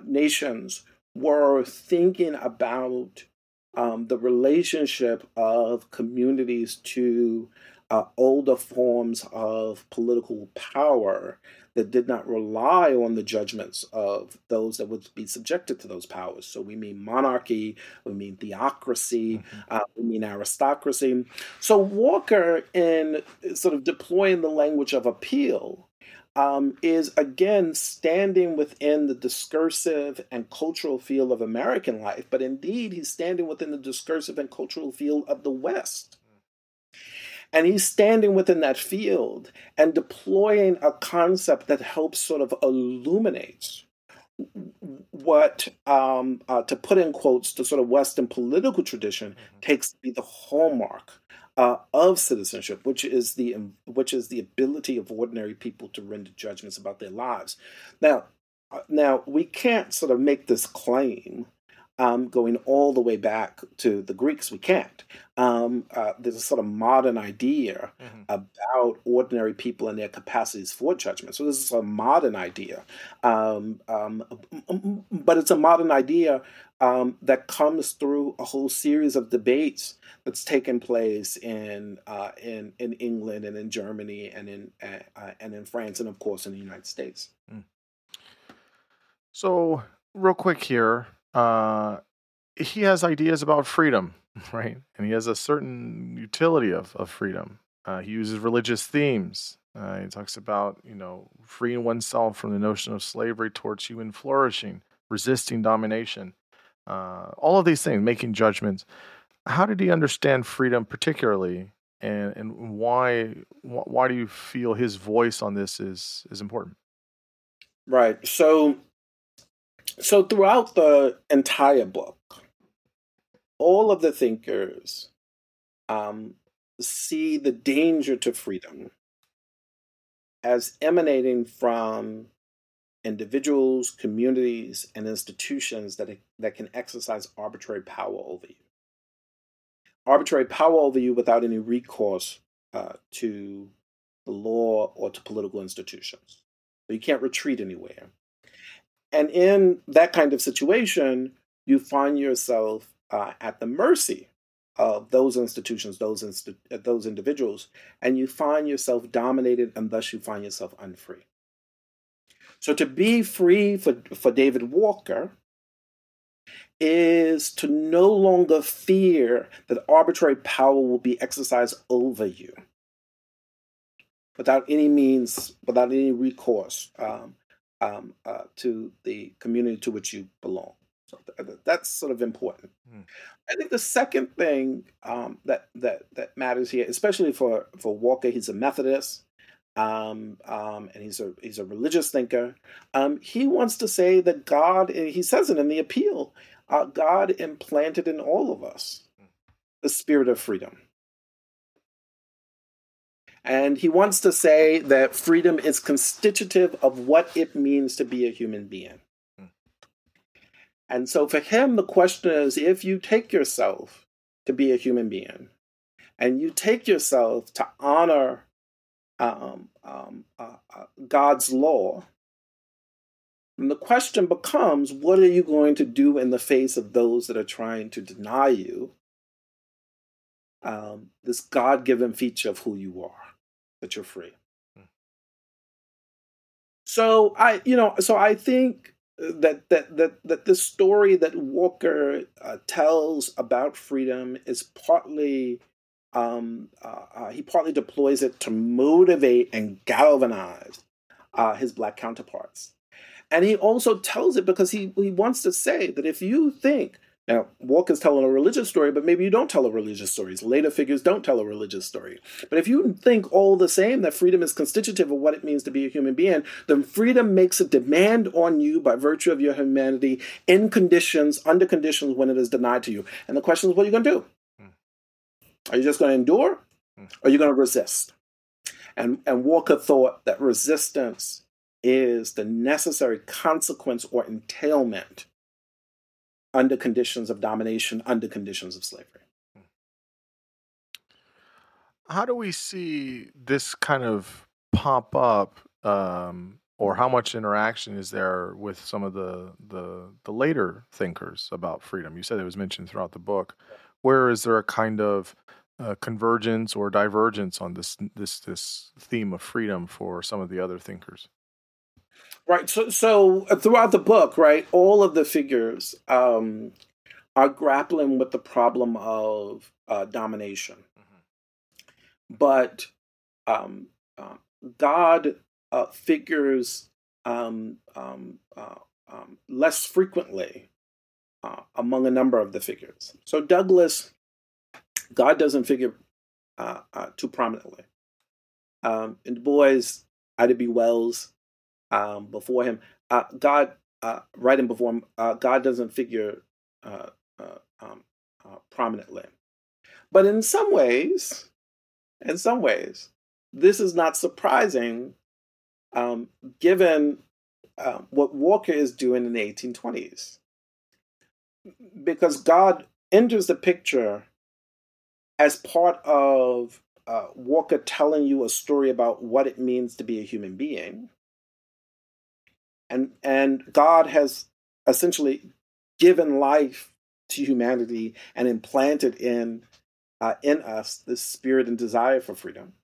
nations were thinking about um, the relationship of communities to uh, older forms of political power that did not rely on the judgments of those that would be subjected to those powers. So we mean monarchy, we mean theocracy, mm-hmm. uh, we mean aristocracy. So Walker, in sort of deploying the language of appeal, um, is again standing within the discursive and cultural field of American life, but indeed he's standing within the discursive and cultural field of the West. And he's standing within that field and deploying a concept that helps sort of illuminate what, um, uh, to put in quotes, the sort of Western political tradition mm-hmm. takes to be the hallmark uh, of citizenship, which is the which is the ability of ordinary people to render judgments about their lives. Now, uh, now we can't sort of make this claim um, going all the way back to the Greeks. We can't. Um, uh, there's a sort of modern idea mm-hmm. about ordinary people and their capacities for judgment. So this is a modern idea, um, um but it's a modern idea um, that comes through a whole series of debates that's taken place in uh, in in England and in Germany and in uh, and in France and of course in the United States. Mm. So real quick here, uh, he has ideas about freedom, right? And he has a certain utility of of freedom. Uh, he uses religious themes. Uh, he talks about you know freeing oneself from the notion of slavery towards human flourishing, resisting domination uh, all of these things, making judgments. How did he understand freedom particularly, and and why why do you feel his voice on this is is important? Right. So so throughout the entire book, all of the thinkers um, see the danger to freedom as emanating from individuals, communities, and institutions that, that can exercise arbitrary power over you. Arbitrary power over you without any recourse uh, to the law or to political institutions. So you can't retreat anywhere. And in that kind of situation, you find yourself uh, at the mercy of those institutions, those those individuals, and you find yourself dominated, and thus you find yourself unfree. So to be free for, for David Walker is to no longer fear that arbitrary power will be exercised over you without any means, without any recourse um, um, uh, to the community to which you belong. So th- that's sort of important. Mm. I think the second thing um, that that that matters here, especially for for Walker, he's a Methodist um, um, and he's a he's a religious thinker. Um, he wants to say that God, he says it in the appeal, uh, God implanted in all of us the spirit of freedom. And he wants to say that freedom is constitutive of what it means to be a human being. And so for him, the question is if you take yourself to be a human being, and you take yourself to honor um, um, uh, uh, God's law, and the question becomes what are you going to do in the face of those that are trying to deny you um, this God given feature of who you are, that you're free? Hmm. So I, you know, so I think that that that that the story that Walker uh, tells about freedom is partly um, uh, uh, he partly deploys it to motivate and galvanize uh, his black counterparts. And he also tells it because he, he wants to say that if you think, now Walker's telling a religious story, but maybe you don't tell a religious story. Later figures don't tell a religious story. But if you think all the same that freedom is constitutive of what it means to be a human being, then freedom makes a demand on you by virtue of your humanity in conditions, under conditions when it is denied to you. And the question is, what are you going to do? Hmm. Are you just going to endure? Hmm. Or are you going to resist? And, and Walker thought that resistance is the necessary consequence or entailment under conditions of domination, under conditions of slavery. How do we see this kind of pop up, um, or how much interaction is there with some of the, the the later thinkers about freedom? You said it was mentioned throughout the book. Where is there a kind of uh, convergence or divergence on this this this theme of freedom for some of the other thinkers. Right. So so uh, throughout the book, right, all of the figures um, are grappling with the problem of uh, domination, mm-hmm. but um, uh, God uh, figures um, um, uh, um, less frequently among a number of the figures. So Douglass, God doesn't figure uh, uh, too prominently. Um, in Du Bois, Ida B. Wells, um, before him, uh, God, uh, in before him, uh, God doesn't figure uh, um, prominently. But in some ways, in some ways, this is not surprising um, given what Walker is doing in the 1820s. Because God enters the picture as part of uh, Walker telling you a story about what it means to be a human being, and and God has essentially given life to humanity and implanted in uh, in us this spirit and desire for freedom,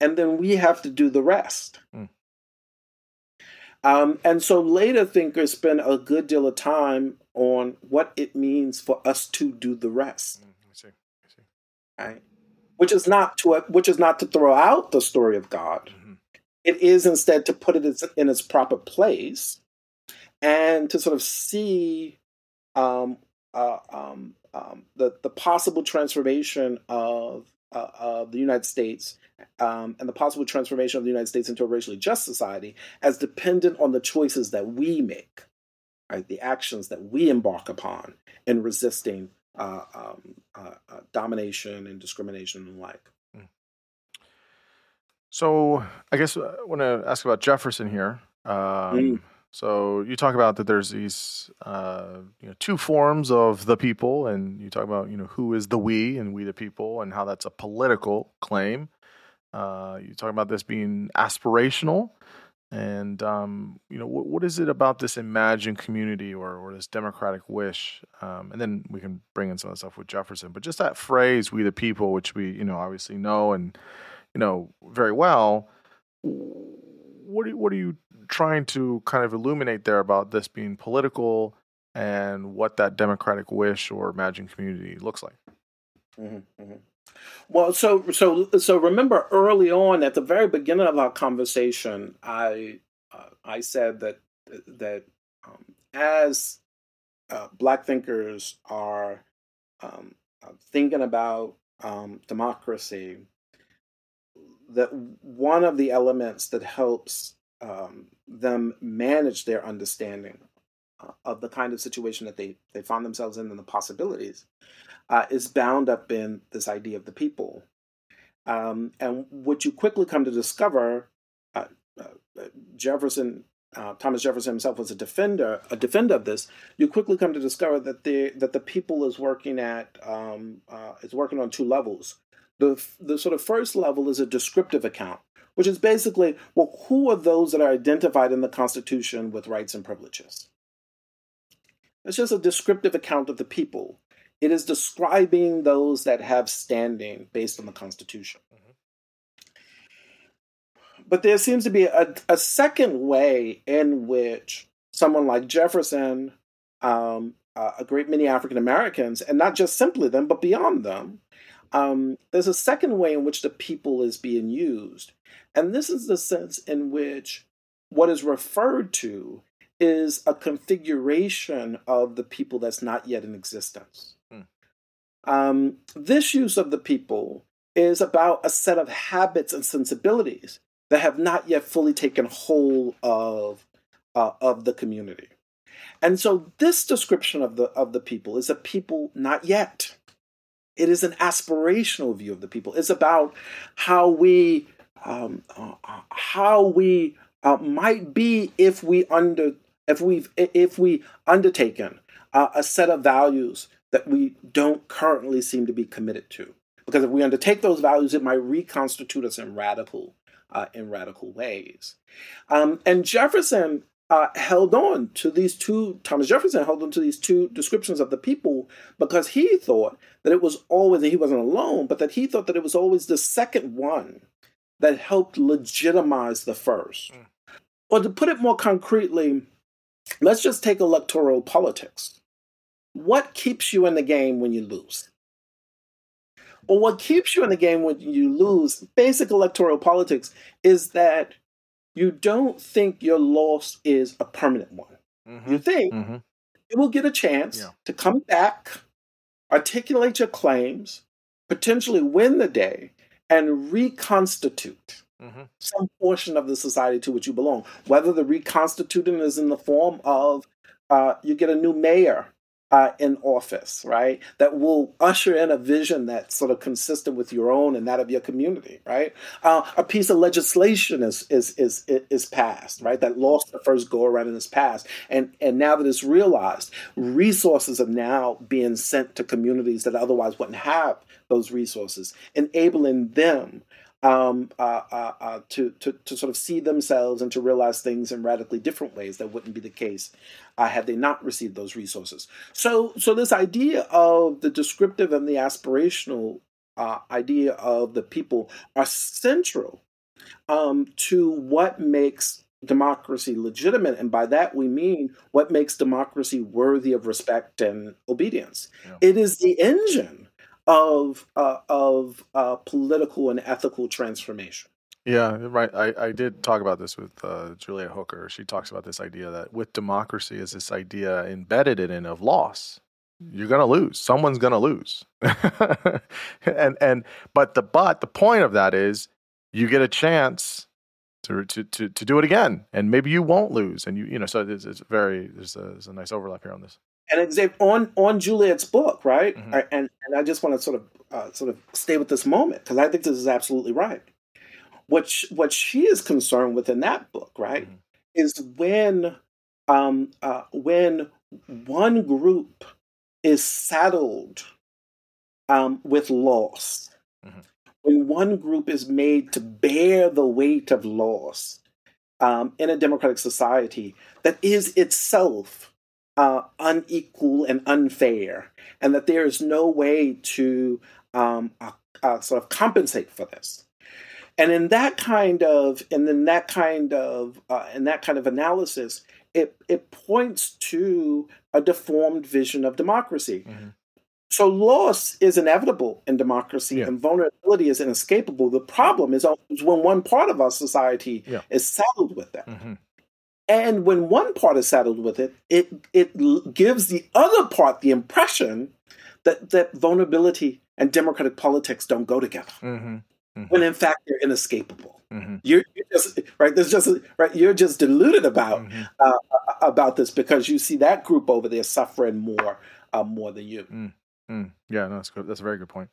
and then we have to do the rest. Mm. Um, and so later thinkers spend a good deal of time on what it means for us to do the rest. Mm right? Which is not to which is not to throw out the story of God. Mm-hmm. It is instead to put it in its proper place and to sort of see um, uh, um, um, the the possible transformation of uh, of the United States um, and the possible transformation of the United States into a racially just society as dependent on the choices that we make, right? The actions that we embark upon in resisting uh, um, uh, uh, domination and discrimination and the like. So I guess I want to ask about Jefferson here. Um, mm. So you talk about that there's these uh, you know, two forms of the people, and you talk about you know who is the we and we the people, and how that's a political claim. Uh, you talk about this being aspirational, and um, you know, what, what is it about this imagined community or, or this democratic wish? Um, and then we can bring in some of the stuff with Jefferson. But just that phrase, "We the people," which we you know obviously know and you know very well. What are, what are you trying to kind of illuminate there about this being political and what that democratic wish or imagined community looks like? Mm-hmm, mm-hmm. Well, so so so remember early on at the very beginning of our conversation, I uh, I said that that um, as uh, Black thinkers are um, uh, thinking about um, democracy, that one of the elements that helps um, them manage their understanding uh, of the kind of situation that they, they find themselves in and the possibilities uh, is bound up in this idea of the people. Um, and what you quickly come to discover, uh, uh Jefferson uh, Thomas Jefferson himself was a defender, a defender of this, you quickly come to discover that the that the people is working at um, uh, is working on two levels. The the sort of first level is a descriptive account, which is basically well, who are those that are identified in the Constitution with rights and privileges? It's just a descriptive account of the people. It is describing those that have standing based on the Constitution. Mm-hmm. But there seems to be a, a, second way in which someone like Jefferson, um, uh, a great many African Americans, and not just simply them, but beyond them, um, there's a second way in which the people is being used. And this is the sense in which what is referred to is a configuration of the people that's not yet in existence. Hmm. Um, this use of the people is about a set of habits and sensibilities that have not yet fully taken hold of uh, of the community. And so this description of the of the people is a people not yet. It is an aspirational view of the people. It's about how we um, uh, how we uh, might be if we under if we've if we undertaken uh, a set of values that we don't currently seem to be committed to. Because if we undertake those values, it might reconstitute us in radical uh, in radical ways. Um, and Jefferson uh, held on to these two, Thomas Jefferson held on to these two descriptions of the people because he thought that it was always, and he wasn't alone, but that he thought that it was always the second one that helped legitimize the first. Mm. Or to put it more concretely, let's just take electoral politics. What keeps you in the game when you lose? But what keeps you in the game when you lose, basic electoral politics, is that you don't think your loss is a permanent one. Mm-hmm. You think mm-hmm. you will get a chance yeah. to come back, articulate your claims, potentially win the day, and reconstitute mm-hmm. some portion of the society to which you belong. Whether the reconstituting is in the form of uh, you get a new mayor uh, in office, right? That will usher in a vision that's sort of consistent with your own and that of your community, right? Uh, a piece of legislation is is is is passed, right? That lost the first go around and is passed, and and now that it's realized, resources are now being sent to communities that otherwise wouldn't have those resources, enabling them um, uh, uh, uh, to, to, to sort of see themselves and to realize things in radically different ways that wouldn't be the case uh, had they not received those resources. So, so this idea of the descriptive and the aspirational uh, idea of the people are central um, to what makes democracy legitimate, and by that we mean what makes democracy worthy of respect and obedience. Yeah. It is the engine of uh, of uh, political and ethical transformation. Yeah, right. I, I did talk about this with uh, Juliet Hooker. She talks about this idea that with democracy is this idea embedded in of loss. You're gonna lose. Someone's gonna lose. and and but the but the point of that is you get a chance to, to, to, to do it again, and maybe you won't lose, and you you know so it's, it's very there's a, there's a nice overlap here on this and on on Juliet's book, right? Mm-hmm. I, and and I just want to sort of uh, sort of stay with this moment because I think this is absolutely right. What she, what she is concerned with in that book, right, mm-hmm. is when um, uh, when one group is saddled um, with loss, mm-hmm. when one group is made to bear the weight of loss um, in a democratic society that is itself uh, unequal and unfair, and that there is no way to um, uh, uh, sort of compensate for this. And in that kind of, and in that kind of, uh, in that kind of analysis, it it points to a deformed vision of democracy. Mm-hmm. So loss is inevitable in democracy, yeah. and vulnerability is inescapable. The problem is when one part of our society yeah. is saddled with that. Mm-hmm. And when one part is saddled with it, it it gives the other part the impression that that vulnerability and democratic politics don't go together. Mm-hmm. Mm-hmm. When in fact they're inescapable. Mm-hmm. You're, you're, just right. There's just right. You're just deluded about mm-hmm. uh, about this because you see that group over there suffering more uh, more than you. Mm, mm. Yeah, no, that's good. That's a very good point.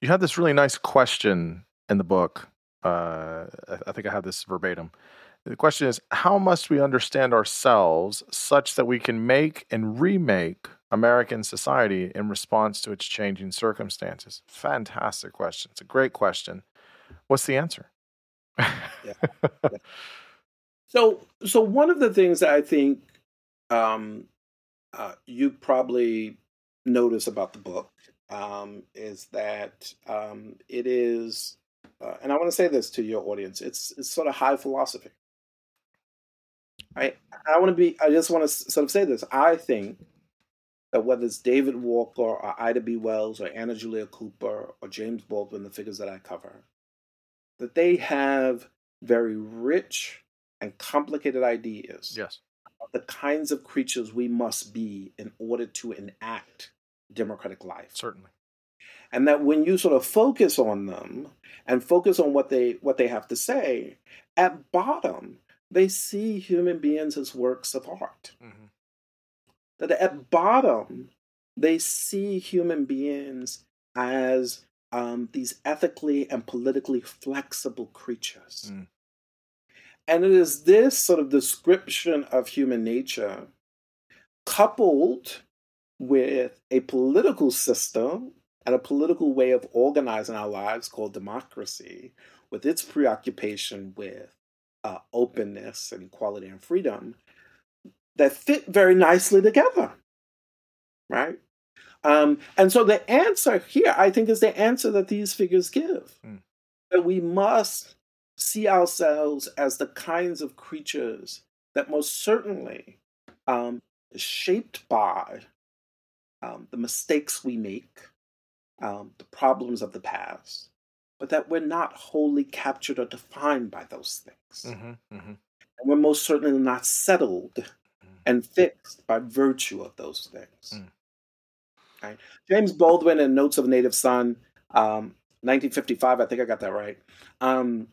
You had this really nice question in the book. Uh, I think I have this verbatim The question is, how must we understand ourselves such that we can make and remake American society in response to its changing circumstances? Fantastic question. It's a great question. What's the answer? yeah. yeah. So, so one of the things that I think um, uh, you probably notice about the book um, is that um, it is, uh, and I want to say this to your audience: it's it's sort of high philosophy. I I want to be. I just want to sort of say this. I think that whether it's David Walker or Ida B. Wells or Anna Julia Cooper or James Baldwin, the figures that I cover, that they have very rich and complicated ideas. Yes. The kinds of creatures we must be in order to enact democratic life. Certainly. And that when you sort of focus on them and focus on what they what they have to say, at bottom they see human beings as works of art. Mm-hmm. That at bottom they see human beings as um, these ethically and politically flexible creatures. Mm. And it is this sort of description of human nature, coupled with a political system and a political way of organizing our lives called democracy, with its preoccupation with uh, openness and equality and freedom, that fit very nicely together. Right? Um, and so the answer here, I think, is the answer that these figures give. Mm. That we must see ourselves as the kinds of creatures that most certainly um, shaped by um, the mistakes we make, um, the problems of the past, but that we're not wholly captured or defined by those things. Mm-hmm, mm-hmm. And we're most certainly not settled mm. and fixed by virtue of those things. Mm. Right? James Baldwin in Notes of a Native Son, um, 1955, I think I got that right. Um,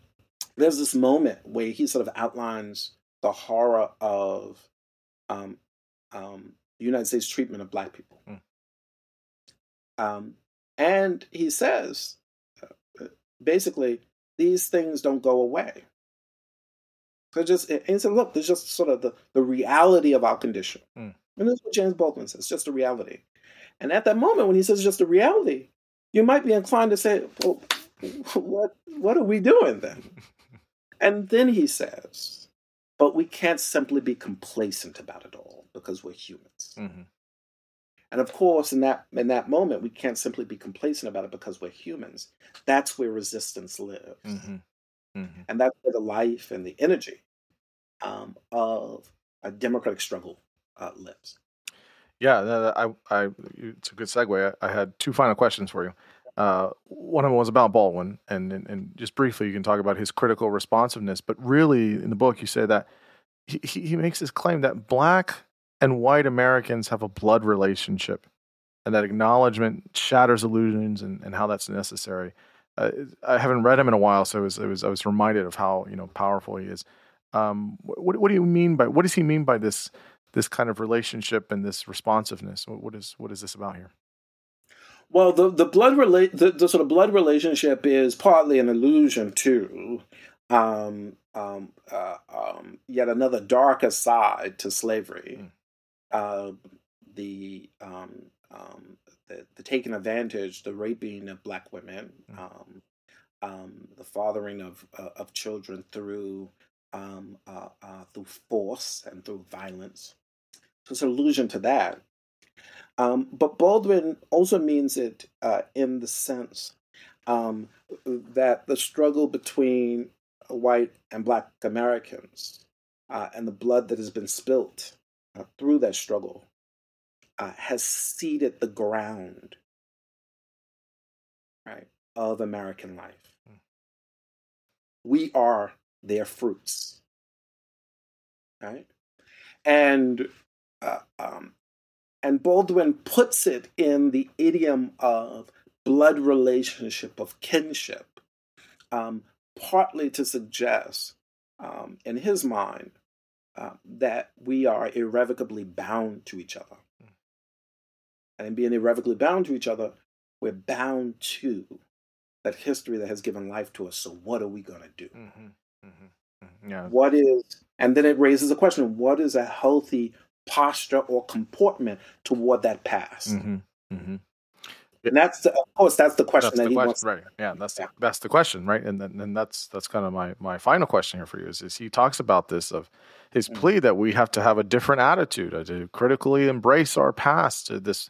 there's this moment where he sort of outlines the horror of um, um, the United States treatment of black people. Mm. Um, and he says, basically, these things don't go away. So just, and he said, look, there's just sort of the, the reality of our condition. Mm. And that's what James Baldwin says, just a reality. And at that moment, when he says just a reality, you might be inclined to say, well, what, what are we doing then? and then he says, but we can't simply be complacent about it all because we're humans. Mm-hmm. And of course, in that in that moment, we can't simply be complacent about it because we're humans. That's where resistance lives, mm-hmm. Mm-hmm. and that's where the life and the energy um, of a democratic struggle uh, lives. Yeah, I, I, it's a good segue. I, I had two final questions for you. Uh, one of them was about Baldwin, and, and, and just briefly, you can talk about his critical responsiveness. But really, in the book, you say that he, he makes this claim that black and white Americans have a blood relationship, and that acknowledgement shatters illusions and, and how that's necessary. Uh, I haven't read him in a while, so it was, it was I was reminded of how you know powerful he is. Um, what, what do you mean by what does he mean by this this kind of relationship and this responsiveness? What, what is what is this about here? Well, the the blood rela- the, the sort of blood relationship is partly an allusion to um, um, uh, um, yet another darker side to slavery. Uh, the, um, um, the the taking advantage, the raping of black women, mm. um, um, the fathering of uh, of children through um, uh, uh, through force and through violence. So it's an allusion to that. Um, but Baldwin also means it uh, in the sense um, that the struggle between white and black Americans uh, and the blood that has been spilt uh, through that struggle uh, has seeded the ground right of American life. Mm. We are their fruits, right? And uh, um, and Baldwin puts it in the idiom of blood relationship of kinship, um, partly to suggest, um, in his mind, uh, that we are irrevocably bound to each other. Mm. And in being irrevocably bound to each other, we're bound to that history that has given life to us. So, what are we going to do? Mm-hmm. Mm-hmm. Yeah. What is, and then it raises a question: What is a healthy posture or comportment toward that past? Mm-hmm. Mm-hmm. And that's the, of course that's the question that's that the he question, wants. Right. Yeah. That's yeah. The, that's the question, right? And then, and that's that's kind of my my final question here for you is, is he talks about this of his mm-hmm. plea that we have to have a different attitude uh, to critically embrace our past, uh, this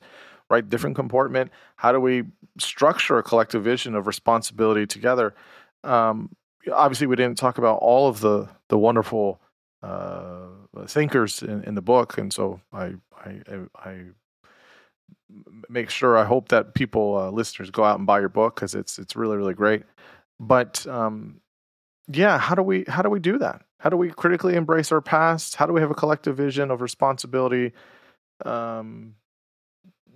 right different comportment. How do we structure a collective vision of responsibility together? Um, obviously, we didn't talk about all of the the wonderful uh, thinkers in, in the book, and so I I, I make sure I hope that people uh, listeners go out and buy your book because it's it's really really great. But um, yeah, how do we how do we do that? How do we critically embrace our past? How do we have a collective vision of responsibility? Um,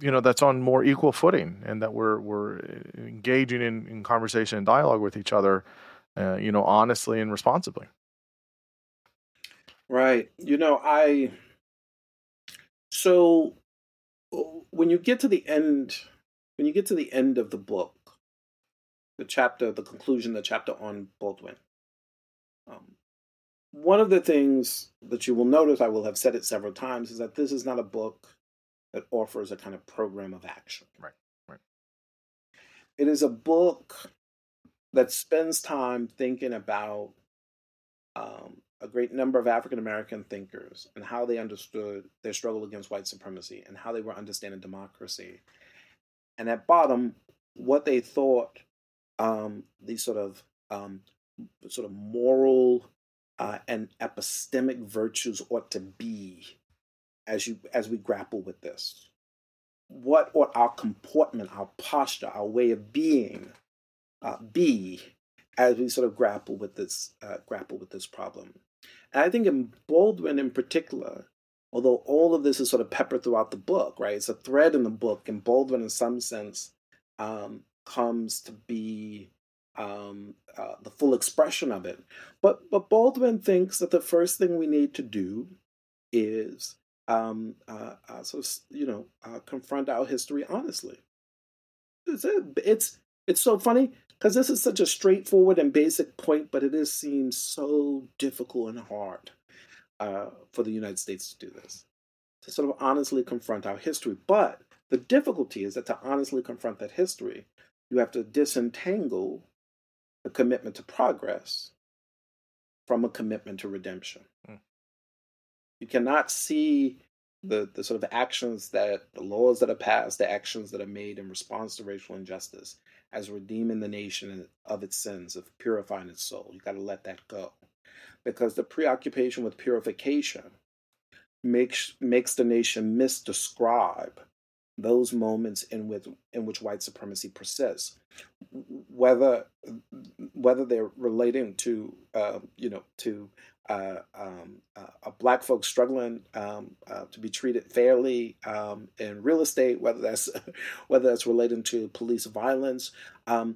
you know that's on more equal footing and that we're we're engaging in, in conversation and dialogue with each other uh, you know honestly and responsibly right you know i so when you get to the end when you get to the end of the book the chapter the conclusion the chapter on baldwin um, one of the things that you will notice i will have said it several times is that this is not a book that offers a kind of program of action. Right, right. It is a book that spends time thinking about um, a great number of African American thinkers and how they understood their struggle against white supremacy and how they were understanding democracy. And at bottom, what they thought um, these sort of um, sort of moral uh, and epistemic virtues ought to be as you as we grapple with this. What ought our comportment, our posture, our way of being uh, be as we sort of grapple with this uh, grapple with this problem? And I think in Baldwin in particular, although all of this is sort of peppered throughout the book, right? It's a thread in the book, and Baldwin, in some sense, um, comes to be um, uh, the full expression of it. But but Baldwin thinks that the first thing we need to do is um, uh, uh, of, you know, uh, confront our history honestly. It's it's, it's so funny because this is such a straightforward and basic point, but it is seems so difficult and hard uh, for the United States to do this, to sort of honestly confront our history. But the difficulty is that to honestly confront that history, you have to disentangle a commitment to progress from a commitment to redemption. Mm. You cannot see the, the sort of actions that the laws that are passed, the actions that are made in response to racial injustice as redeeming the nation of its sins, of purifying its soul. You got to let that go. Because the preoccupation with purification makes makes the nation misdescribe those moments in which in which white supremacy persists, whether whether they're relating to uh, you know to uh, um, uh, black folks struggling um, uh, to be treated fairly um, in real estate, whether that's whether that's relating to police violence. Um,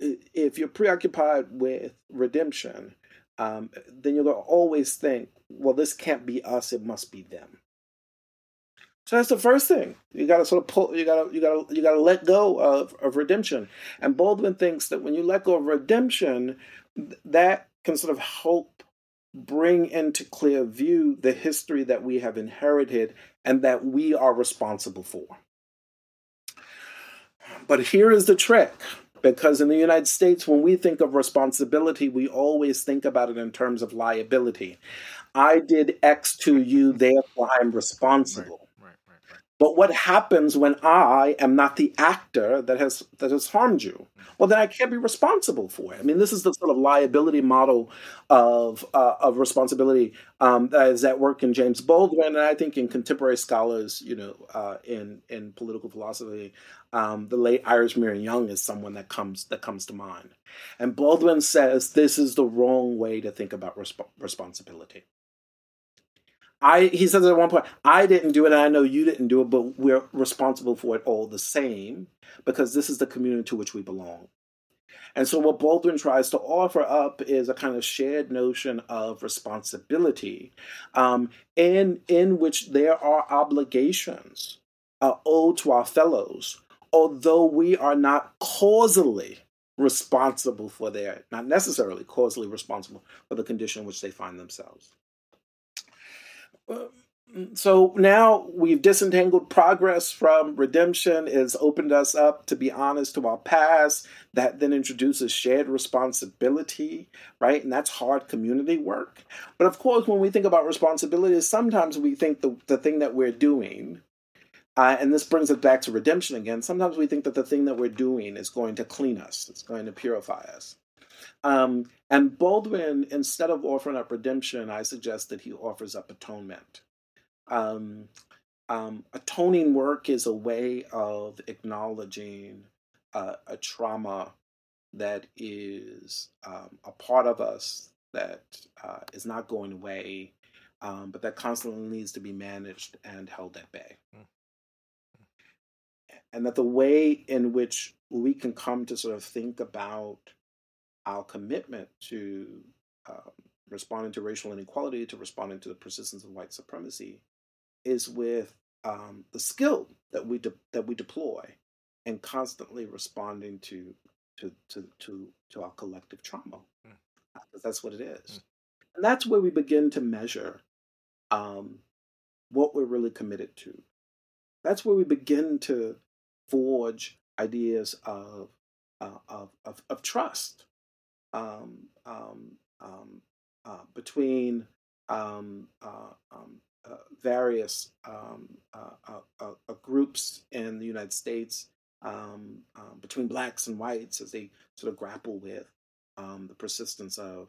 if you're preoccupied with redemption, um, then you'll always think, well, this can't be us; it must be them. So that's the first thing. You gotta sort of pull you gotta you gotta you gotta let go of, of redemption. And Baldwin thinks that when you let go of redemption, that can sort of help bring into clear view the history that we have inherited and that we are responsible for. But here is the trick because in the United States, when we think of responsibility, we always think about it in terms of liability. I did X to you, therefore I'm responsible. But what happens when I am not the actor that has that has harmed you? Well, then I can't be responsible for it. I mean, this is the sort of liability model of uh, of responsibility um, that is at work in James Baldwin, and I think in contemporary scholars, you know, uh, in in political philosophy, um, the late Iris Marion Young is someone that comes that comes to mind. And Baldwin says this is the wrong way to think about resp- responsibility. I he says at one point, I didn't do it, and I know you didn't do it, but we're responsible for it all the same because this is the community to which we belong. And so, what Baldwin tries to offer up is a kind of shared notion of responsibility, um, in in which there are obligations uh, owed to our fellows, although we are not causally responsible for their, not necessarily causally responsible for the condition in which they find themselves. So now we've disentangled progress from redemption, has opened us up to be honest to our past. That then introduces shared responsibility, right? And that's hard community work. But of course, when we think about responsibility, sometimes we think the, the thing that we're doing uh, and this brings us back to redemption again. Sometimes we think that the thing that we're doing is going to clean us, it's going to purify us. Um, and Baldwin, instead of offering up redemption, I suggest that he offers up atonement. Um, um, atoning work is a way of acknowledging uh, a trauma that is um, a part of us that uh, is not going away, um, but that constantly needs to be managed and held at bay. Mm and that the way in which we can come to sort of think about our commitment to um, responding to racial inequality, to responding to the persistence of white supremacy, is with um, the skill that we de- that we deploy and constantly responding to to to to, to our collective trauma. Mm. That's what it is, mm. and that's where we begin to measure um, what we're really committed to. That's where we begin to forge ideas of uh, of, of, of, trust um, um, um, uh, between um, uh, um, uh, various uh, uh, groups in the United States, between blacks and whites, as they sort of grapple with the persistence of,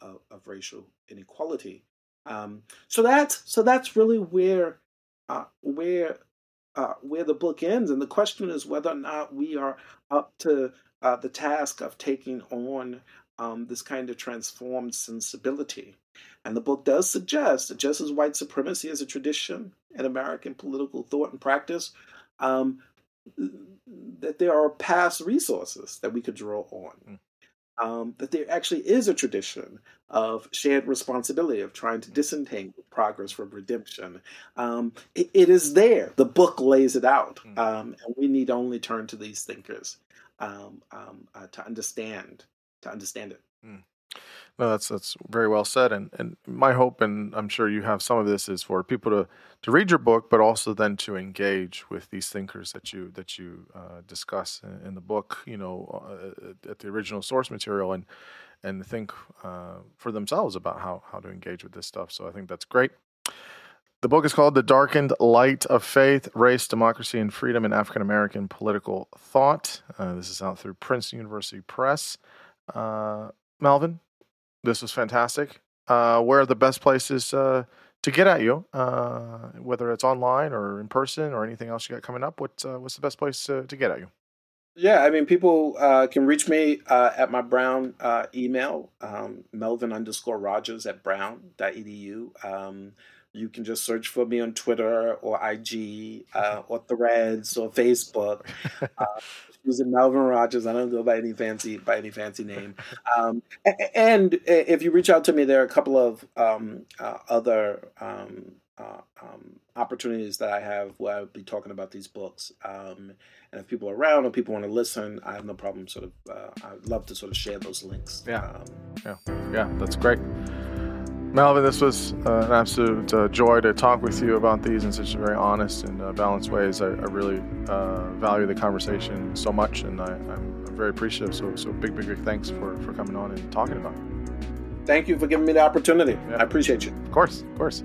of, of racial inequality. so that's so that's really where where uh, where the book ends. And the question is whether or not we are up to uh, the task of taking on um, this kind of transformed sensibility. And the book does suggest that just as white supremacy is a tradition in American political thought and practice, um, that there are past resources that we could draw on. Mm um, that there actually is a tradition of shared responsibility of trying to disentangle progress from redemption. Um, it, it is there. The book lays it out, hmm. um, and we need only turn to these thinkers um, um, uh, to understand to understand it. Mm. No, that's that's very well said, and and my hope, and I'm sure you have some of this, is for people to to read your book, but also then to engage with these thinkers that you that you uh, discuss in, in, the book. You know, uh, at the original source material, and and think uh, for themselves about how how to engage with this stuff. So I think that's great. The book is called "The Darkened Light of Faith: Race, Democracy, and Freedom in African American Political Thought." Uh, this is out through Princeton University Press. Uh, Melvin, this was fantastic. Uh, where are the best places uh, to get at you, uh, whether it's online or in person or anything else you got coming up? What, uh, what's the best place to, to get at you? Yeah, I mean, people uh, can reach me uh, at my Brown email, um, Melvin underscore Rogers at brown.edu. Um, you can just search for me on Twitter or IG uh, or Threads or Facebook. Uh, using Melvin Rogers. I don't go by any fancy by any fancy name. Um, and if you reach out to me, there are a couple of um, uh, other um, uh, um, opportunities that I have where I'll be talking about these books. Um, and if people are around or people want to listen, I have no problem. Sort of, uh, I'd love to sort of share those links. Yeah, um, yeah, yeah. That's great. Melvin, this was uh, an absolute uh, joy to talk with you about these in such a very honest and uh, balanced ways. I, I really uh, value the conversation so much, and I, am very appreciative. So, so big, big, big thanks for, for coming on and talking about it. Thank you for giving me the opportunity. Yeah. I appreciate you. Of course, of course.